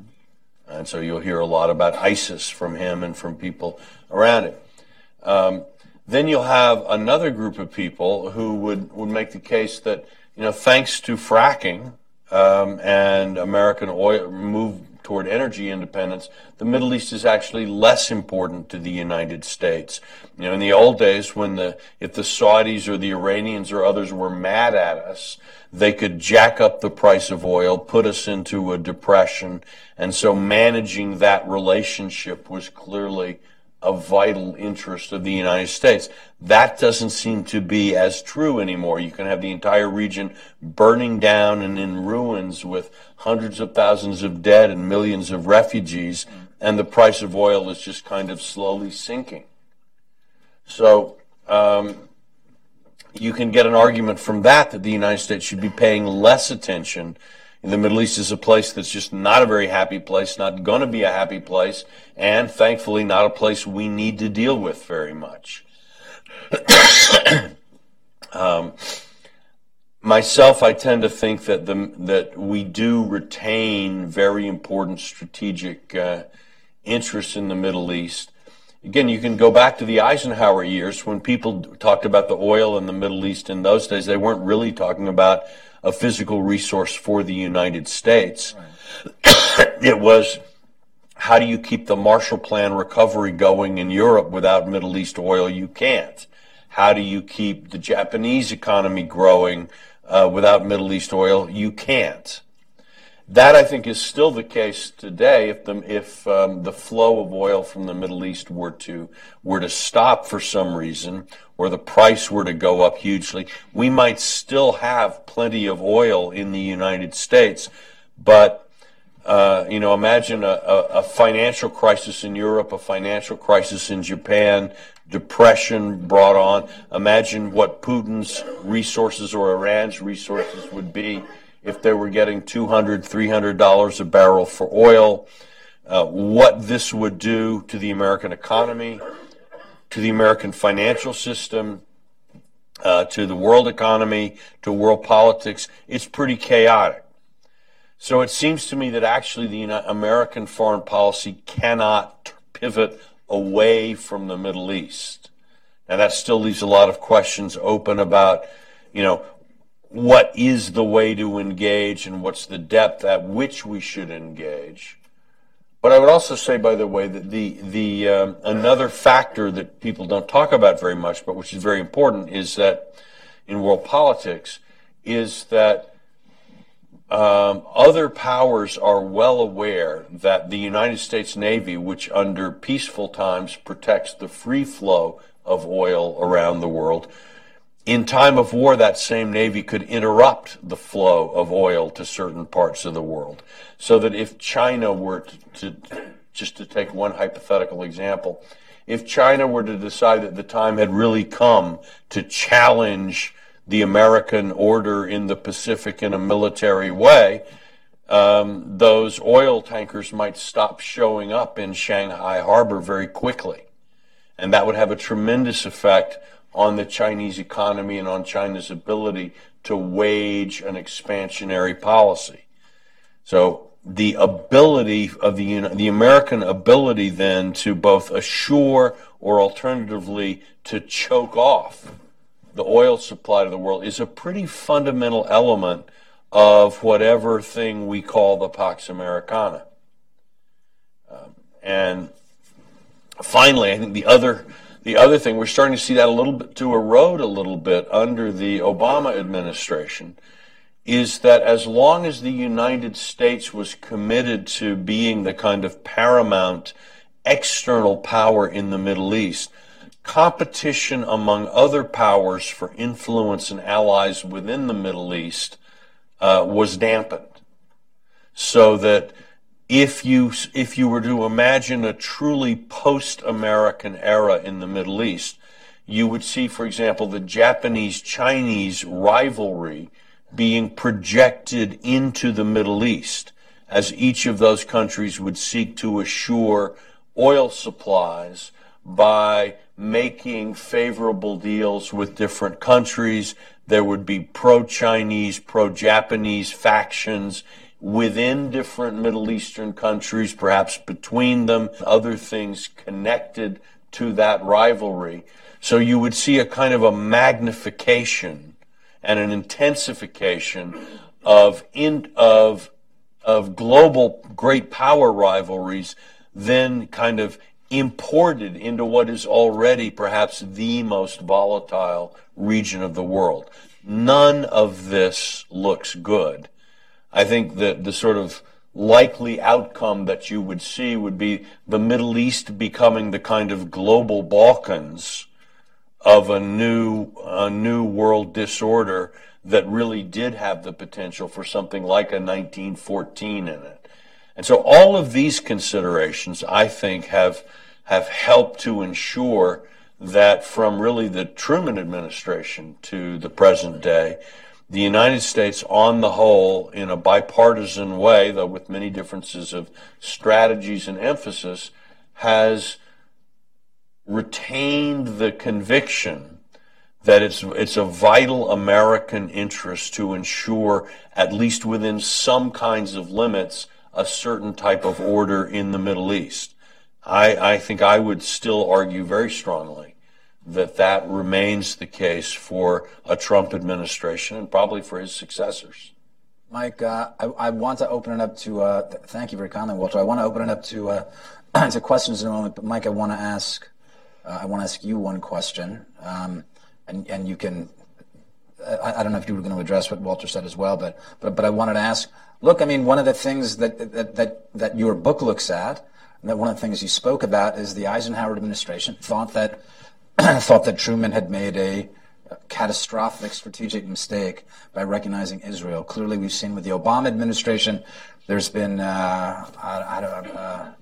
And so you'll hear a lot about ISIS from him and from people around him. Um, then you'll have another group of people who would, would make the case that, you know, thanks to fracking um, and American oil move toward energy independence, the Middle East is actually less important to the United States. You know, in the old days, when the if the Saudis or the Iranians or others were mad at us, they could jack up the price of oil, put us into a depression, and so managing that relationship was clearly a vital interest of the United States. That doesn't seem to be as true anymore. You can have the entire region burning down and in ruins with hundreds of thousands of dead and millions of refugees, and the price of oil is just kind of slowly sinking. So, um, you can get an argument from that that the United States should be paying less attention the Middle East is a place that's just not a very happy place, not going to be a happy place, and thankfully not a place we need to deal with very much. *coughs* um, myself, I tend to think that the that we do retain very important strategic uh, interests in the Middle East. Again, you can go back to the Eisenhower years when people talked about the oil in the Middle East in those days. They weren't really talking about a physical resource for the United States. Right. *coughs* it was how do you keep the Marshall Plan recovery going in Europe without Middle East oil? You can't. How do you keep the Japanese economy growing uh, without Middle East oil? You can't. That I think is still the case today. If the if um, the flow of oil from the Middle East were to were to stop for some reason, or the price were to go up hugely, we might still have plenty of oil in the United States. But uh, you know, imagine a, a, a financial crisis in Europe, a financial crisis in Japan, depression brought on. Imagine what Putin's resources or Iran's resources would be if they were getting $200, $300 a barrel for oil, uh, what this would do to the American economy, to the American financial system, uh, to the world economy, to world politics. It's pretty chaotic. So it seems to me that actually the American foreign policy cannot pivot away from the Middle East. Now that still leaves a lot of questions open about, you know, what is the way to engage and what's the depth at which we should engage. But I would also say, by the way, that the the um, another factor that people don't talk about very much, but which is very important, is that in world politics, is that um, other powers are well aware that the United States Navy, which under peaceful times protects the free flow of oil around the world, in time of war, that same Navy could interrupt the flow of oil to certain parts of the world. So that if China were to, to, just to take one hypothetical example, if China were to decide that the time had really come to challenge the American order in the Pacific in a military way, um, those oil tankers might stop showing up in Shanghai harbor very quickly. And that would have a tremendous effect on the Chinese economy and on China's ability to wage an expansionary policy. So the ability of the the American ability then to both assure or alternatively to choke off the oil supply to the world is a pretty fundamental element of whatever thing we call the Pax Americana. Um, and finally, I think the other the other thing, we're starting to see that a little bit to erode a little bit under the Obama administration, is that as long as the United States was committed to being the kind of paramount external power in the Middle East, competition among other powers for influence and allies within the Middle East uh, was dampened. So that if you if you were to imagine a truly post-American era in the Middle East, you would see, for example, the Japanese-Chinese rivalry being projected into the Middle East as each of those countries would seek to assure oil supplies by making favorable deals with different countries. There would be pro Chinese, pro Japanese factions within different Middle Eastern countries, perhaps between them, other things connected to that rivalry. So you would see a kind of a magnification and an intensification of in, of of global great power rivalries then kind of imported into what is already perhaps the most volatile region of the world. None of this looks good. I think that the sort of likely outcome that you would see would be the Middle East becoming the kind of global Balkans of a new, a new world disorder that really did have the potential for something like a 1914 in it. And so all of these considerations, I think, have, have helped to ensure that from really the Truman administration to the present day, the United States, on the whole, in a bipartisan way, though with many differences of strategies and emphasis, has retained the conviction that it's it's a vital American interest to ensure, at least within some kinds of limits, a certain type of order in the Middle East. I, I think I would still argue very strongly that that remains the case for a Trump administration and probably for his successors. Mike, uh, I, I, want to open it up to. Uh, th- thank you very kindly, Walter. I want to open it up to uh, *clears throat* to questions in a moment. But Mike, I want to ask. Uh, I want to ask you one question. Um, and, and you can, I, I, don't know if you were going to address what Walter said as well, but, but, but I wanted to ask, look, I mean, one of the things that, that, that, that your book looks at, and that one of the things you spoke about is the Eisenhower administration thought that, *clears throat* thought that Truman had made a catastrophic strategic mistake by recognizing Israel. Clearly, we've seen with the Obama administration, there's been, uh, I, I don't, uh,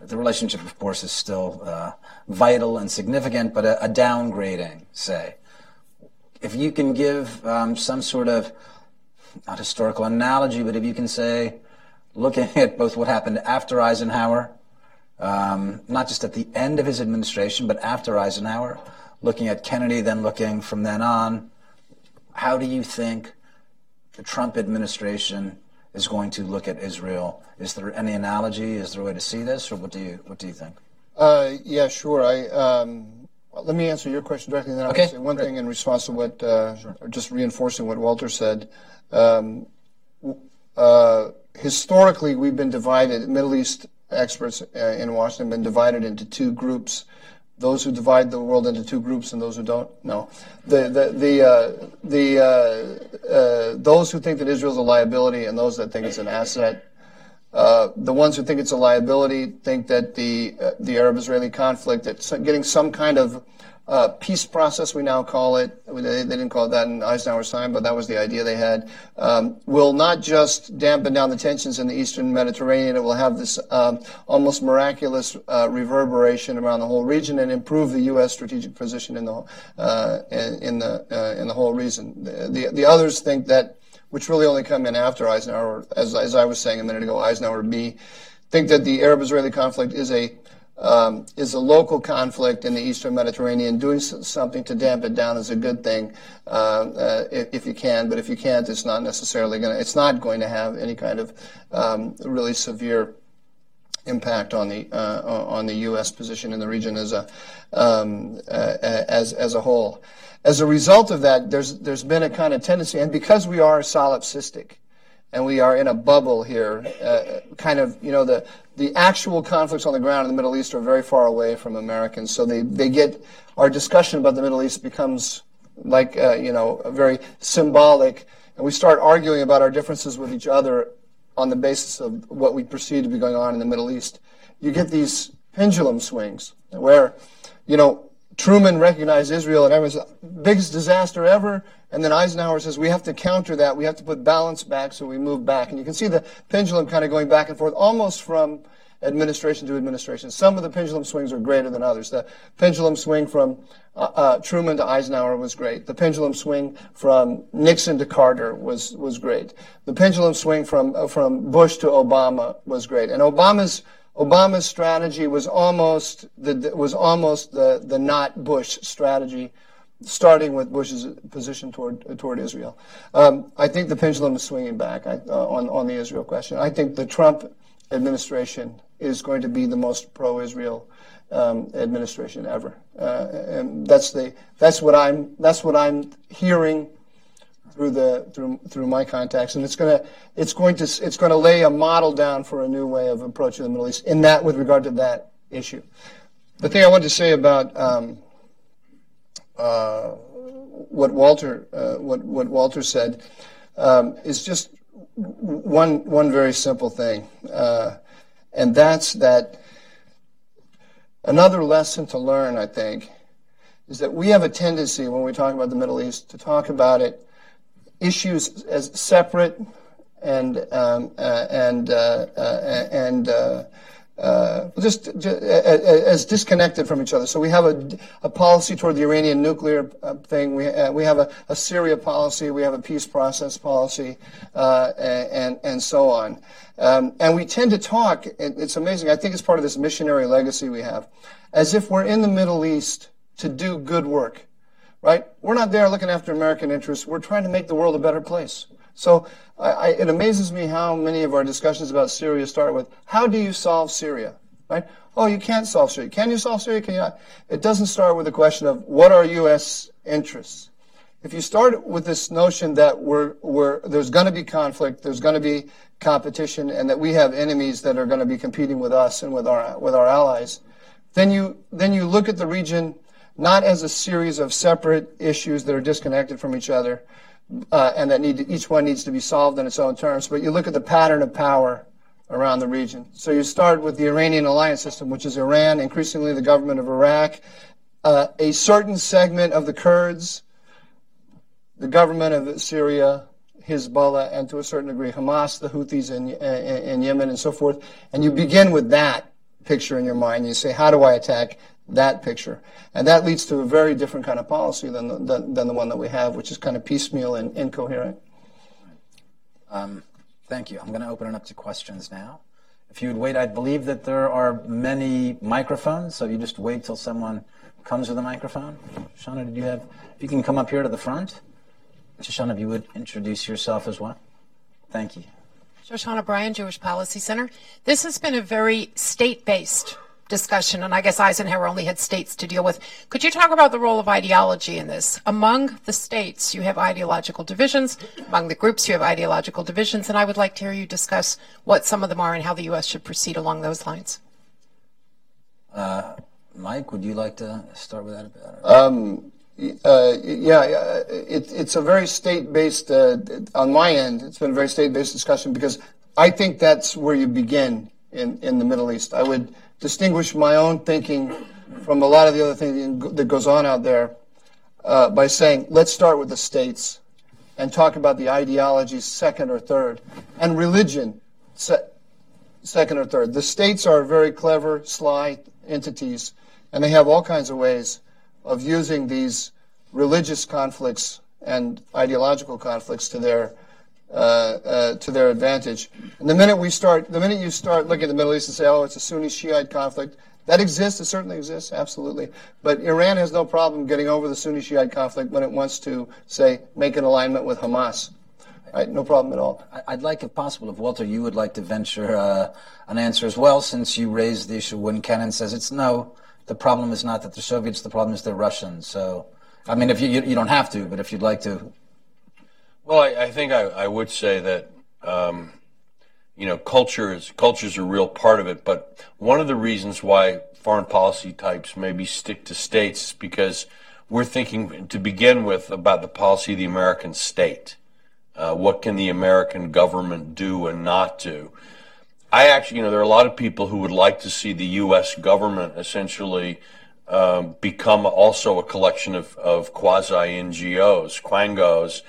the relationship, of course, is still uh, vital and significant, but a, a, downgrading, say if you can give um, some sort of not historical analogy, but if you can say, looking at *laughs* both what happened after Eisenhower, um, not just at the end of his administration, but after Eisenhower, looking at Kennedy, then looking from then on, how do you think the Trump administration is going to look at Israel? Is there any analogy? Is there a way to see this, or what do you what do you think? Uh, yeah, sure. I um, let me answer your question directly, and then okay. I'll say one Great. thing in response to what, uh, sure. just reinforcing what Walter said. Um, uh, historically, we've been divided, Middle East experts uh, in Washington been divided into two groups. Those who divide the world into two groups and those who don't. No, the the the uh, the uh, uh, those who think that Israel is a liability and those that think it's an asset uh, the ones who think it's a liability think that the uh, the Arab-Israeli conflict, that getting some kind of uh, peace process, we now call it. They, didn't call it that in Eisenhower's time, but that was the idea they had. Um, will not just dampen down the tensions in the Eastern Mediterranean. It will have this um, almost miraculous uh, reverberation around the whole region and improve the U.S. strategic position in the uh, in, the in the whole region. The, the, the others think that which really only come in after Eisenhower, as, as I was saying a minute ago, Eisenhower B, think that the Arab-Israeli conflict is a um, is a local conflict in the Eastern Mediterranean. Doing something to damp it down is a good thing uh, uh, if, you can, but if you can't, it's not necessarily going to. It's not going to have any kind of um, really severe impact on the uh, on the U.S. position in the region as a um, uh, as as a whole as a result of that, there's, there's been a kind of tendency, and because we are solipsistic, and we are in a bubble here, uh, kind of, you know, the, the actual conflicts on the ground in the Middle East are very far away from Americans. So they, they get, our discussion about the Middle East becomes like, uh, you know, very symbolic. And we start arguing about our differences with each other on the basis of what we perceive to be going on in the Middle East. You get these pendulum swings where, you know, Truman recognized Israel and everyone's biggest disaster ever. And then Eisenhower says we have to counter that. We have to put balance back, so we move back. And you can see the pendulum kind of going back and forth, almost from administration to administration. Some of the pendulum swings are greater than others. The pendulum swing from uh, uh, Truman to Eisenhower was great. The pendulum swing from Nixon to Carter was was great. The pendulum swing from uh, from Bush to Obama was great. And Obama's Obama's strategy was almost the was almost the the not Bush strategy starting with Bush's position toward toward Israel. Um, I think the pendulum is swinging back I, uh, on on the Israel question. I think the Trump administration is going to be the most pro-Israel um, administration ever, uh, and that's the that's what I'm that's what I'm hearing through the through through my contacts, and it's gonna it's going to it's going to lay a model down for a new way of approaching the Middle East in that with regard to that issue. The thing I wanted to say about um, uh, what Walter uh, what what Walter said um, is just one one very simple thing, uh, and that's that another lesson to learn. I think is that we have a tendency when we talk about the Middle East to talk about it issues as separate and um, uh, and uh, uh, and uh, just, just as disconnected from each other. So we have a, a policy toward the Iranian nuclear uh, thing. We, uh, we have a, a, Syria policy. We have a peace process policy, uh, and and so on. Um, and we tend to talk. It's amazing. I think it's part of this missionary legacy we have, as if we're in the Middle East to do good work, right? We're not there looking after American interests. We're trying to make the world a better place. So I, I, it amazes me how many of our discussions about Syria start with, how do you solve Syria? Right? Oh, you can't solve Syria. Can you solve Syria? Can you not? It doesn't start with the question of what are U.S. interests. If you start with this notion that we're, we're, there's going to be conflict, there's going to be competition, and that we have enemies that are going to be competing with us and with our, with our allies, then you, then you look at the region not as a series of separate issues that are disconnected from each other, uh, and that need to, each one needs to be solved in its own terms. But you look at the pattern of power around the region. So you start with the Iranian alliance system, which is Iran, increasingly the government of Iraq, uh, a certain segment of the Kurds, the government of Syria, Hezbollah, and to a certain degree Hamas, the Houthis in, in, in Yemen, and so forth. And you begin with that picture in your mind. You say, how do I attack that picture. And that leads to a very different kind of policy than the, than, than the one that we have, which is kind of piecemeal and incoherent. Um, thank you. I'm going to open it up to questions now. If you would wait, I believe that there are many microphones, so you just wait till someone comes with a microphone. Shauna, did you have, if you can come up here to the front. Shoshana, if you would introduce yourself as well. Thank you. Shoshana Bryen, Jewish Policy Center. This has been a very state based discussion, and I guess Eisenhower only had states to deal with. Could you talk about the role of ideology in this? Among the states, you have ideological divisions. Among the groups, you have ideological divisions, and I would like to hear you discuss what some of them are and how the U.S. should proceed along those lines. Uh, Mike, would you like to start with that? Um, uh, yeah, it, it's a very state-based, uh, on my end, it's been a very state-based discussion because I think that's where you begin in, in the Middle East. I would distinguish my own thinking from a lot of the other things that goes on out there uh, by saying, let's start with the states and talk about the ideologies second or third, and religion se- second or third. The states are very clever, sly entities, and they have all kinds of ways of using these religious conflicts and ideological conflicts to their uh, uh, to their advantage. And the minute we start, the minute you start looking at the Middle East and say, oh, it's a Sunni Shiite conflict, that exists. It certainly exists, absolutely. But Iran has no problem getting over the Sunni Shiite conflict when it wants to, say, make an alignment with Hamas. Right? No problem at all. I'd like, if possible, if Walter, you would like to venture uh, an answer as well, since you raised the issue when Kennan says it's no. The problem is not that the Soviets. The problem is the Russians. So, I mean, if you you, you don't have to, but if you'd like to well, I, I think I, I, would say that um, you know culture is culture's a real part of it, but one of the reasons why foreign policy types maybe stick to states is because we're thinking to begin with about the policy of the American state. Uh, what can the American government do and not do? I actually, you know, there are a lot of people who would like to see the U.S. government essentially um, become also a collection of, of quasi NGOs, quangos,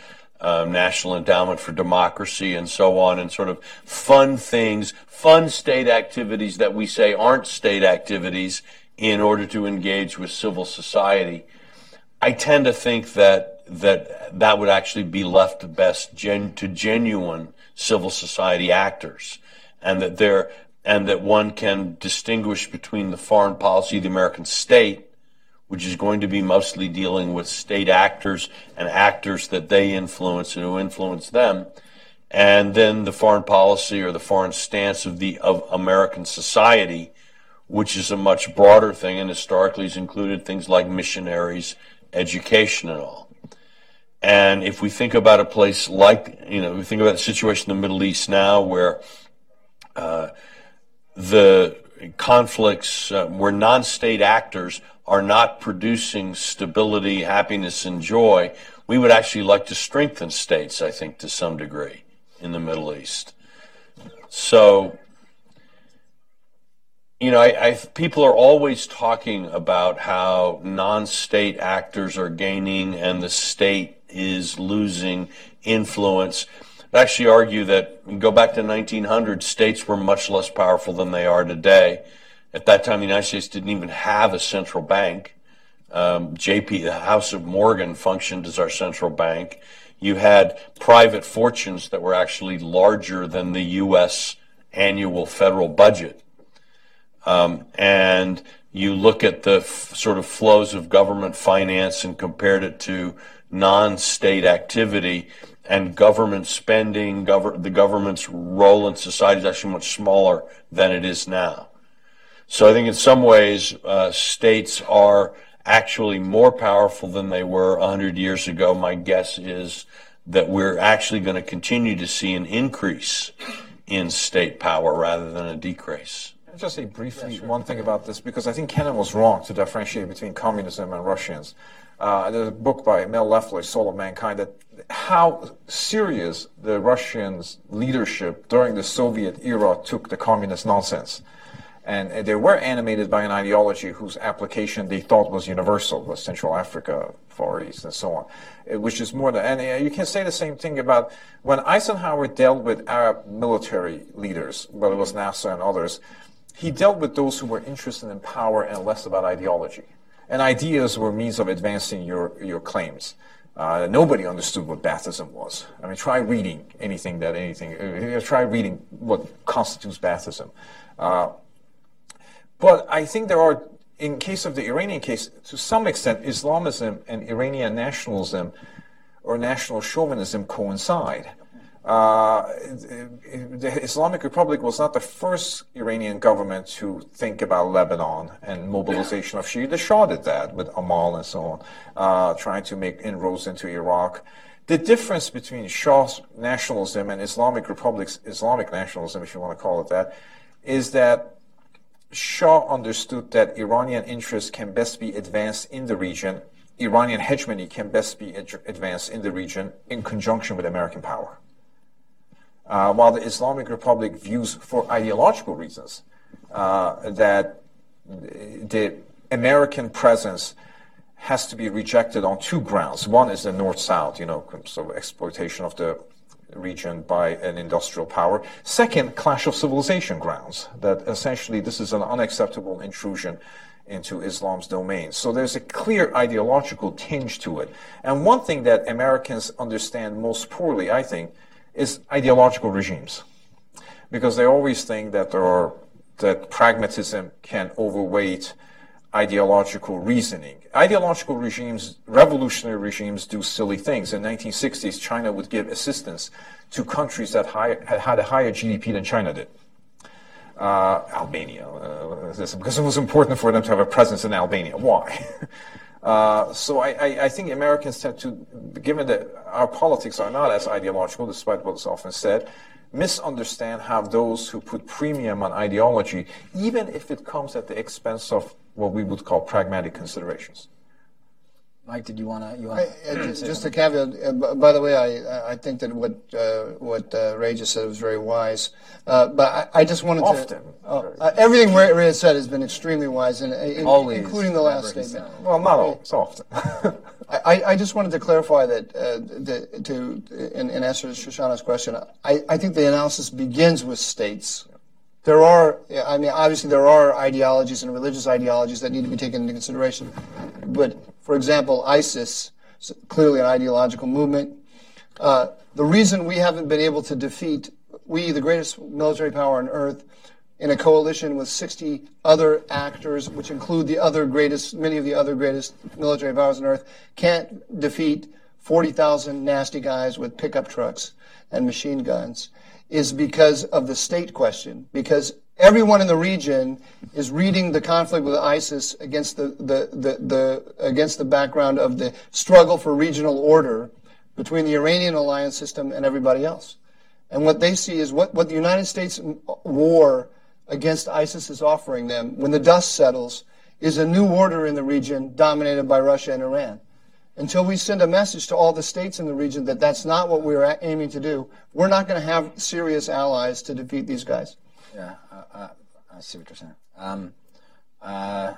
um, National Endowment for Democracy, and so on, and sort of fund things, fund state activities that we say aren't state activities in order to engage with civil society. I tend to think that that that would actually be left best gen- to genuine civil society actors, and that there and that one can distinguish between the foreign policy of the American state, which is going to be mostly dealing with state actors and actors that they influence and who influence them, and then the foreign policy or the foreign stance of the of American society, which is a much broader thing and historically has included things like missionaries, education, and all. And if we think about a place like, you know, we think about the situation in the Middle East now where uh, the conflicts uh, where non-state actors are not producing stability, happiness, and joy, we would actually like to strengthen states, I think, to some degree in the Middle East. So, you know, I, I, people are always talking about how non-state actors are gaining and the state is losing influence. I actually argue that go back to 1900, states were much less powerful than they are today. At that time, the United States didn't even have a central bank. Um, JP, the House of Morgan, functioned as our central bank. You had private fortunes that were actually larger than the U.S. annual federal budget. Um, and you look at the f- sort of flows of government finance and compared it to non-state activity and government spending, gov- the government's role in society is actually much smaller than it is now. So I think in some ways, uh, states are actually more powerful than they were 100 years ago. My guess is that we're actually going to continue to see an increase in state power rather than a decrease. I'll just say briefly yeah, sure. one thing about this because I think Kennan was wrong to differentiate between communism and Russians uh, there's a book by Mel Leffler, Soul of Mankind, that how serious the Russians' leadership during the Soviet era took the communist nonsense. And they were animated by an ideology whose application they thought was universal, was Central Africa, East, and so on, uh, which is more than, and uh, you can say the same thing about when Eisenhower dealt with Arab military leaders, whether it was Nasser and others, he dealt with those who were interested in power and less about ideology. And ideas were means of advancing your, your claims. Uh, nobody understood what Baathism was. I mean, try reading anything that anything, uh, try reading what constitutes Baathism. Uh, but I think there are, in case of the Iranian case, to some extent, Islamism and Iranian nationalism or national chauvinism coincide. Uh, the Islamic Republic was not the first Iranian government to think about Lebanon and mobilization of Shia. The Shah did that with Amal and so on, uh, trying to make inroads into Iraq. The difference between Shah's nationalism and Islamic Republic's Islamic nationalism, if you want to call it that, is that Shah understood that Iranian interests can best be advanced in the region, Iranian hegemony can best be ad- advanced in the region in conjunction with American power. Uh, while the Islamic Republic views for ideological reasons uh, that the American presence has to be rejected on two grounds. One is the North-South, you know, so exploitation of the region by an industrial power. Second, clash of civilization grounds, that essentially this is an unacceptable intrusion into Islam's domain. So there's a clear ideological tinge to it. And one thing that Americans understand most poorly, I think, is ideological regimes, because they always think that there are that pragmatism can overweight ideological reasoning. Ideological regimes, revolutionary regimes, do silly things. In 1960s, China would give assistance to countries that high, had a higher GDP than China did. Uh, Albania, uh, because it was important for them to have a presence in Albania. Why? *laughs* Uh, so I, I, I, think Americans tend to, given that our politics are not as ideological, despite what's often said, misunderstand how those who put premium on ideology, even if it comes at the expense of what we would call pragmatic considerations. Mike, did you want to? You want I, uh, just a caveat. Uh, by the way, I I think that what uh, what uh, Ray just said was very wise. Uh, but I, I, just wanted Often. to. Oh, uh, everything Ray, Ray has said has been extremely wise, and in, including the last statement. Well, not all. It's often. *laughs* I, I just wanted to clarify that the, to in, in answer to Shoshana's question. I, I think the analysis begins with states. There are, I mean, obviously there are ideologies and religious ideologies that need to be taken into consideration. But, for example, ISIS, clearly an ideological movement. Uh, the reason we haven't been able to defeat, we, the greatest military power on earth, in a coalition with 60 other actors, which include the other greatest, many of the other greatest military powers on earth, can't defeat 40,000 nasty guys with pickup trucks and machine guns is because of the state question, because everyone in the region is reading the conflict with ISIS against the, the, the, the, against the background of the struggle for regional order between the Iranian alliance system and everybody else. And what they see is what, what the United States war against ISIS is offering them when the dust settles is a new order in the region dominated by Russia and Iran until we send a message to all the states in the region that that's not what we're aiming to do, we're not going to have serious allies to defeat these guys. Yeah, uh, uh, I see what you're saying. Um, uh,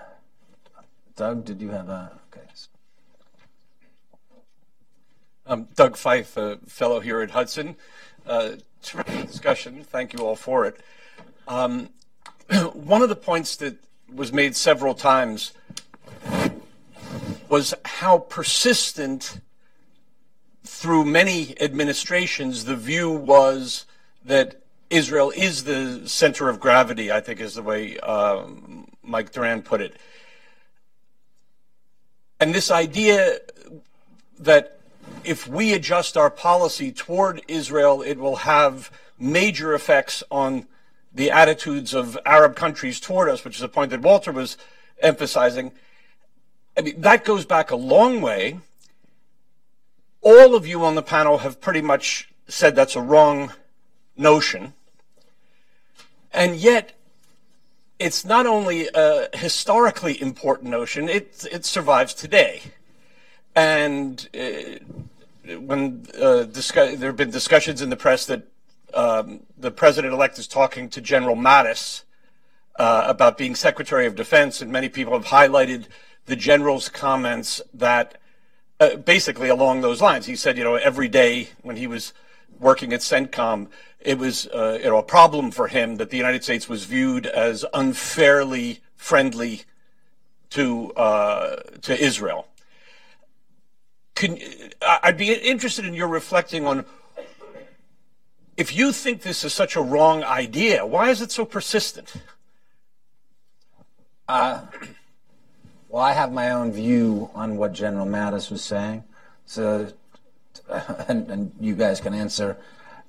Doug, did you have a? Okay. Um, Doug Feith, a fellow here at Hudson. Uh, terrific discussion. Thank you all for it. Um, *coughs* one of the points that was made several times was how persistent through many administrations the view was that Israel is the center of gravity, I think is the way um, Mike Doran put it. And this idea that if we adjust our policy toward Israel, it will have major effects on the attitudes of Arab countries toward us, which is a point that Walter was emphasizing. I mean, that goes back a long way. All of you on the panel have pretty much said that's a wrong notion. And yet, it's not only a historically important notion, it, it survives today. And uh, when uh, discuss- there have been discussions in the press that um, the president elect is talking to General Mattis uh, about being Secretary of Defense, and many people have highlighted the general's comments that uh, basically along those lines. He said, you know, every day when he was working at CENTCOM, it was uh, you know a problem for him that the United States was viewed as unfairly friendly to uh, to Israel. Can, I'd be interested in your reflecting on if you think this is such a wrong idea. Why is it so persistent? Uh, well, I have my own view on what General Mattis was saying. So, *laughs* and, and you guys can answer.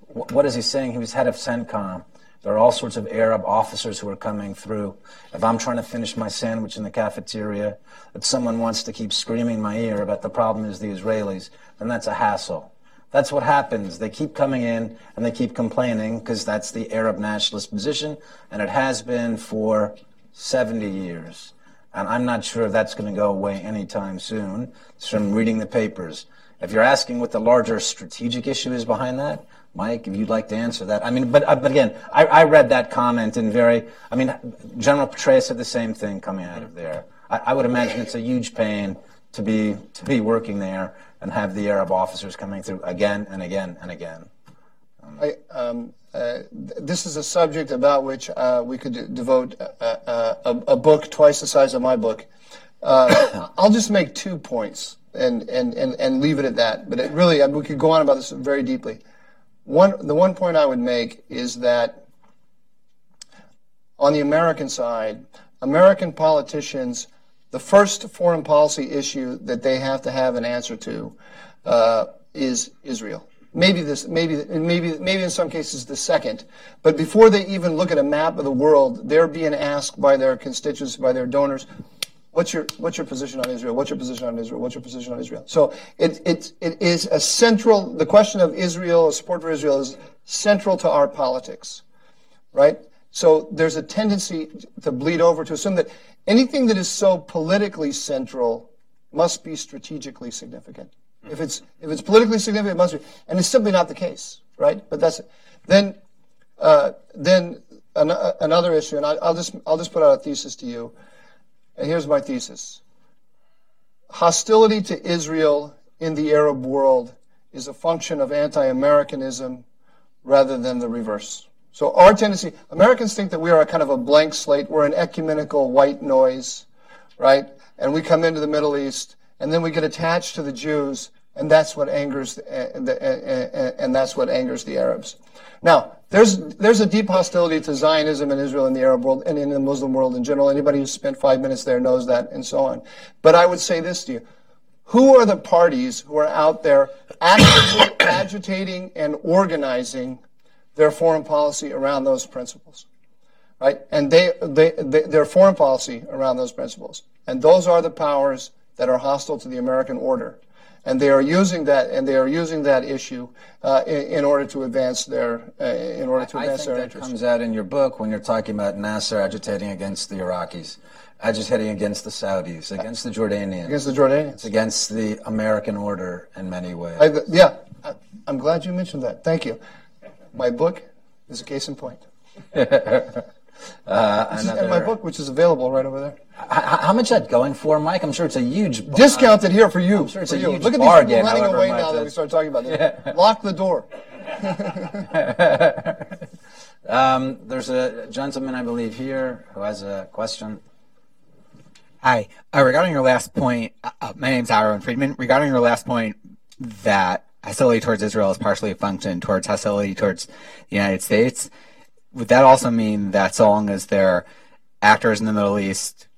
What is he saying? He was head of CENTCOM. There are all sorts of Arab officers who are coming through. If I'm trying to finish my sandwich in the cafeteria, that someone wants to keep screaming in my ear about the problem is the Israelis, then that's a hassle. That's what happens. They keep coming in and they keep complaining because that's the Arab nationalist position, and it has been for 70 years. And I'm not sure if that's going to go away anytime soon. It's from reading the papers. If you're asking what the larger strategic issue is behind that, Mike, if you'd like to answer that. I mean, but, uh, but again, I, I read that comment in very, I mean, General Petraeus said the same thing coming out of there. I, I would imagine it's a huge pain to be, to be working there and have the Arab officers coming through again and again and again. Um, I, um, uh, this is a subject about which uh, we could devote a, a, a, book twice the size of my book. Uh, *coughs* I'll just make two points and, and, and, and leave it at that. But it really, we could go on about this very deeply. One, the one point I would make is that on the American side, American politicians, the first foreign policy issue that they have to have an answer to uh, is Israel maybe this, maybe, maybe, maybe in some cases the second. But before they even look at a map of the world, they're being asked by their constituents, by their donors, what's your, what's your position on Israel? What's your position on Israel? What's your position on Israel? So it, it, it is a central, the question of Israel, support for Israel is central to our politics, right? So there's a tendency to bleed over to assume that anything that is so politically central must be strategically significant. If it's if it's politically significant, it must be, and it's simply not the case, right? But that's it. Then uh, then an, uh, another issue, and I, I'll just I'll just put out a thesis to you. And here's my thesis: hostility to Israel in the Arab world is a function of anti-Americanism rather than the reverse. So our tendency, Americans think that we are a kind of a blank slate. We're an ecumenical white noise, right? And we come into the Middle East, and then we get attached to the Jews, and that's what angers, and, and that's what angers the Arabs. Now, there's there's a deep hostility to Zionism in Israel and the Arab world and in the Muslim world in general. Anybody who's spent five minutes there knows that, and so on. But I would say this to you: Who are the parties who are out there actively *coughs* agitating and organizing their foreign policy around those principles? Right, and they, they, they their foreign policy around those principles, and those are the powers that are hostile to the American order and they are using that and they are using that issue uh, in, in, order to advance their uh, in order to advance I think their that interests. comes out in your book when you're talking about Nasser agitating against the Iraqis, agitating against the Saudis, against the Jordanians, against the Jordanians, against the American order in many ways. I, yeah, I, I'm glad you mentioned that. Thank you. My book is a case in point. *laughs* Uh, and my book, which is available right over there. How, how much that going for, Mike? I'm sure it's a huge discounted here for you. I'm sure it's a you. huge Look at these people running away now that we start talking about this. Yeah. *laughs* Lock the door. *laughs* um, there's a gentleman, I believe, here who has a question. Hi. Uh, regarding your last point, uh, uh my name's Aaron Friedman. Regarding your last point that hostility towards Israel is partially a function towards hostility towards the United States, would that also mean that so long as there are actors in the Middle East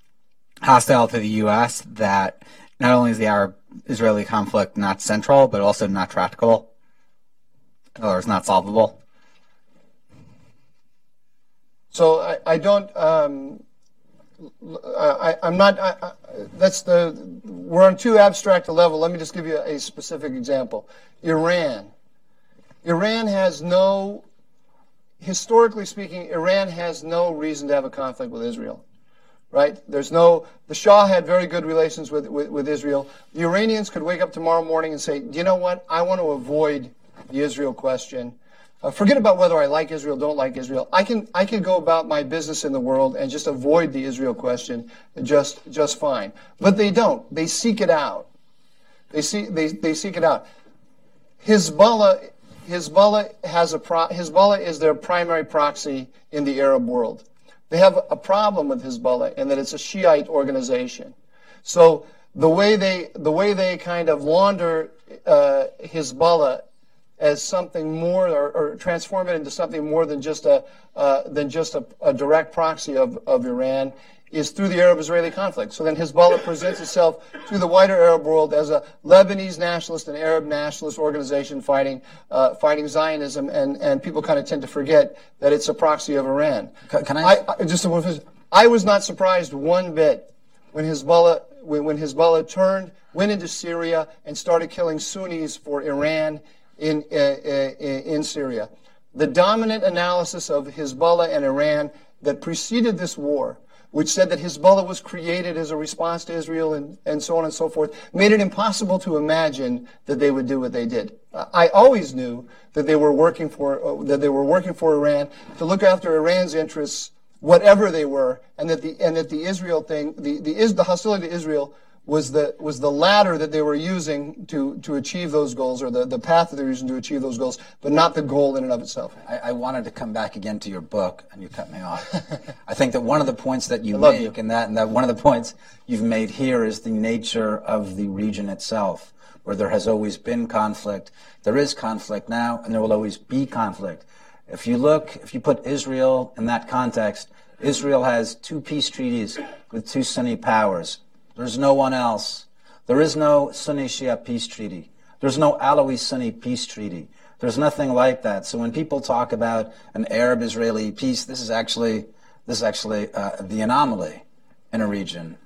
hostile to the U.S., that not only is the Arab Israeli conflict not central, but also not tractable, or is not solvable? So I, I don't. Um, I, am not. I, that's the. We're on too abstract a level. Let me just give you a specific example. Iran. Iran has no historically speaking, Iran has no reason to have a conflict with Israel. Right? There's no, the Shah had very good relations with, with, with Israel. The Iranians could wake up tomorrow morning and say, "Do you know what? I want to avoid the Israel question. Uh, forget about whether I like Israel, don't like Israel. I can I can go about my business in the world and just avoid the Israel question just just fine. But they don't. They seek it out. They see they, they seek it out. Hezbollah Hezbollah has a pro- Hezbollah is their primary proxy in the Arab world. They have a problem with Hezbollah in that it's a Shiite organization. So the way they the way they kind of launder uh, Hezbollah as something more or, or, transform it into something more than just a uh, than just a, a direct proxy of, of Iran is through the Arab-Israeli conflict. So then Hezbollah presents itself to the wider Arab world as a Lebanese nationalist and Arab nationalist organization fighting uh, fighting Zionism, and, and people kind of tend to forget that it's a proxy of Iran. Can, can I, I, just I was not surprised one bit when Hezbollah when, when Hezbollah turned went into Syria and started killing Sunnis for Iran in uh, uh, in Syria. The dominant analysis of Hezbollah and Iran that preceded this war which said that Hezbollah was created as a response to Israel and, and so on and so forth, made it impossible to imagine that they would do what they did. I always knew that they were working for uh, that they were working for Iran to look after Iran's interests, whatever they were, and that the and that the Israel thing, the the, the hostility to Israel was the was the ladder that they were using to to achieve those goals, or the, the path that they were using to achieve those goals, but not the goal in and of itself. I, I wanted to come back again to your book, and you cut me off. *laughs* I think that one of the points that you make, you. and that and that one of the points you've made here is the nature of the region itself, where there has always been conflict. There is conflict now, and there will always be conflict. If you look, if you put Israel in that context, Israel has two peace treaties with two Sunni powers there's no one else. There is no Sunni Shia peace treaty. There's no Alawi Sunni peace treaty. There's nothing like that. So when people talk about an Arab Israeli peace, this is actually this is actually uh, the anomaly in a region.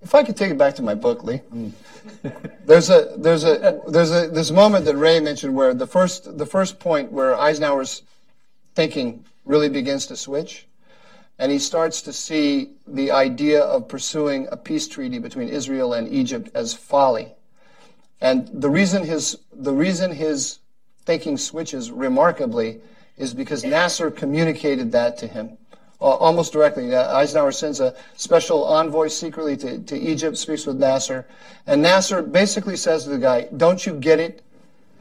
If I could take it back to my book, Lee, there's a there's a there's a this moment that Ray mentioned where the first the first point where Eisenhower's thinking really begins to switch and he starts to see the idea of pursuing a peace treaty between Israel and Egypt as folly. And the reason his the reason his thinking switches remarkably is because Nasser communicated that to him uh, almost directly. Uh, Eisenhower sends a special envoy secretly to, to Egypt, speaks with Nasser, and Nasser basically says to the guy, "Don't you get it?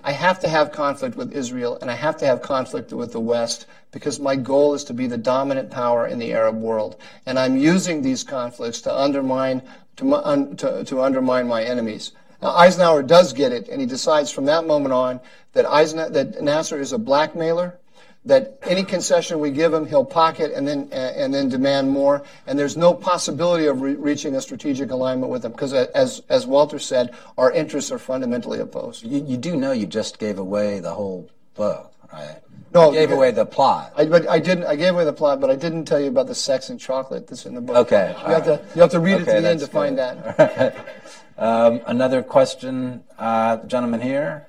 I have to have conflict with Israel and I have to have conflict with the West because my goal is to be the dominant power in the Arab world. And I'm using these conflicts to undermine, to, to, to undermine my enemies. Now, Eisenhower does get it, and he decides from that moment on that, Eisenhower, that Nasser is a blackmailer that any concession we give him, he'll pocket and then uh, and then demand more. And there's no possibility of re- reaching a strategic alignment with him because, as as Walter said, our interests are fundamentally opposed. You, you do know you just gave away the whole book, right? No, you gave away the plot. I, but I didn't. I gave away the plot, but I didn't tell you about the sex and chocolate that's in the book. Okay, you have right. to you have to read okay, it to the end to good. find that. *laughs* um, another question, uh, gentleman here,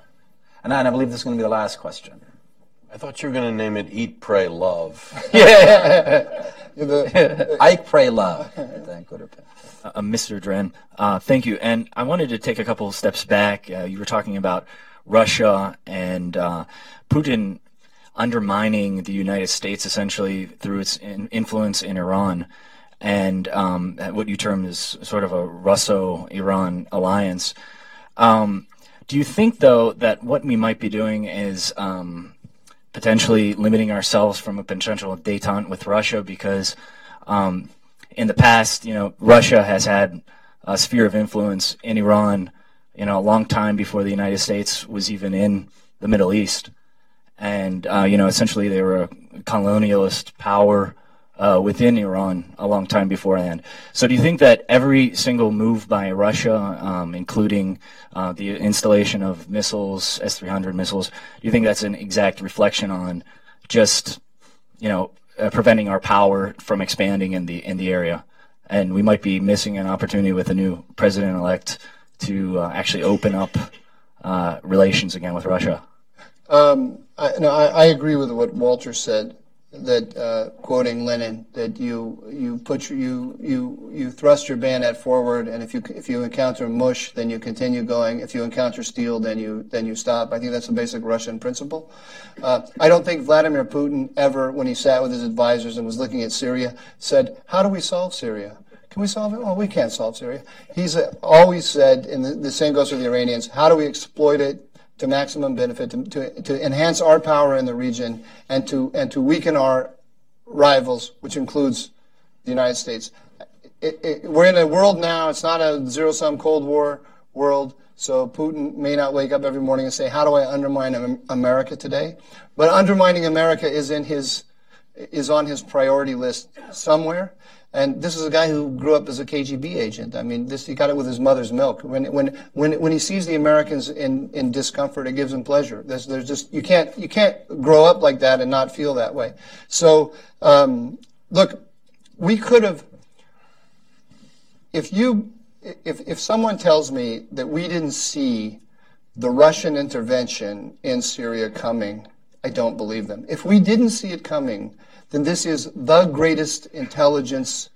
and I believe this is going to be the last question. I thought you were going to name it Eat, Pray, Love. *laughs* yeah. *laughs* Ike, Pray, Love. Uh, Mr. Doran, uh, thank you. And I wanted to take a couple of steps back. Uh, you were talking about Russia and uh, Putin undermining the United States essentially through its in- influence in Iran and um, what you term as sort of a Russo-Iran alliance. Um, do you think, though, that what we might be doing is um, potentially limiting ourselves from a potential detente with Russia because um, in the past, you know, Russia has had a sphere of influence in Iran, you know, a long time before the United States was even in the Middle East. And, uh, you know, essentially they were a colonialist power uh, within Iran a long time beforehand. So, do you think that every single move by Russia, um, including uh, the installation of missiles, S 300 missiles, do you think that's an exact reflection on just, you know, uh, preventing our power from expanding in the in the area? And we might be missing an opportunity with a new president elect to uh, actually open up uh, relations again with Russia. Um, I, no, I, I agree with what Walter said that uh, quoting Lenin that you you put your, you you you thrust your bayonet forward and if you if you encounter mush then you continue going if you encounter steel then you then you stop I think that's a basic Russian principle uh, I don't think Vladimir Putin ever when he sat with his advisors and was looking at Syria said how do we solve Syria can we solve it? Well, we can't solve Syria. He's uh, always said, and the, the same goes for the Iranians, how do we exploit it to maximum benefit, to, to, to enhance our power in the region, and to, and to weaken our rivals, which includes the United States. It, it, we're in a world now, it's not a zero sum Cold War world. So Putin may not wake up every morning and say, "How do I undermine America today?" But undermining America is in his is on his priority list somewhere. And this is a guy who grew up as a KGB agent. I mean, this he got it with his mother's milk. When when when when he sees the Americans in, in discomfort, it gives him pleasure. There's, there's just you can't you can't grow up like that and not feel that way. So um, look, we could have. If you if if someone tells me that we didn't see the Russian intervention in Syria coming, I don't believe them. If we didn't see it coming then this is the greatest intelligence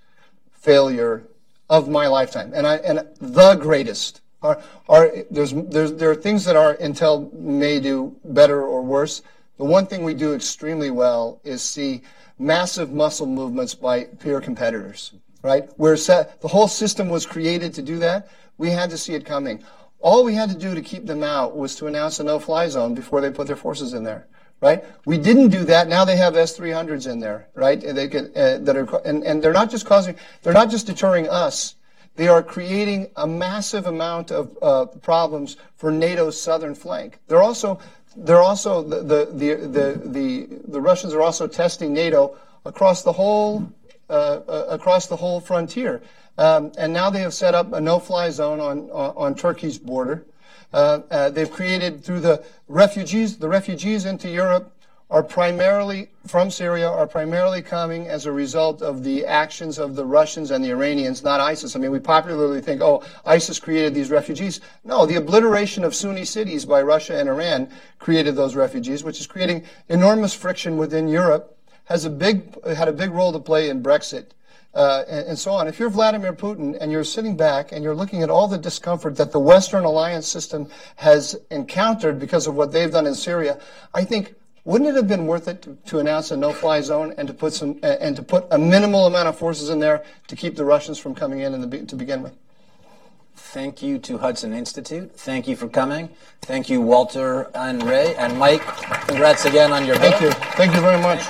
failure of my lifetime, and I and the greatest. Are, are there's, there's there are things that our intel may do better or worse. The one thing we do extremely well is see massive muscle movements by peer competitors. Right, where set, the whole system was created to do that. We had to see it coming. All we had to do to keep them out was to announce a no-fly zone before they put their forces in there right? We didn't do that. Now they have S300s in there, right? And they could, uh, that are, and, and they're not just causing, they're not just deterring us. They are creating a massive amount of uh, problems for NATO's southern flank. They're also, they're also the, the, the, the, the, the Russians are also testing NATO across the whole, uh, uh across the whole frontier. Um, and now they have set up a no-fly zone on, on, on Turkey's border. Uh, uh, they've created through the refugees, the refugees into Europe are primarily from Syria are primarily coming as a result of the actions of the Russians and the Iranians, not ISIS. I mean, we popularly think, oh, ISIS created these refugees. No, the obliteration of Sunni cities by Russia and Iran created those refugees, which is creating enormous friction within Europe has a big had a big role to play in Brexit. Uh, and, and, so on. If you're Vladimir Putin and you're sitting back and you're looking at all the discomfort that the Western alliance system has encountered because of what they've done in Syria, I think wouldn't it have been worth it to, to announce a no-fly zone and to put some uh, and to put a minimal amount of forces in there to keep the Russians from coming in, in the, to begin with? Thank you to Hudson Institute. Thank you for coming. Thank you, Walter and Ray and Mike. Congrats again on your Thank you. Thank you very much.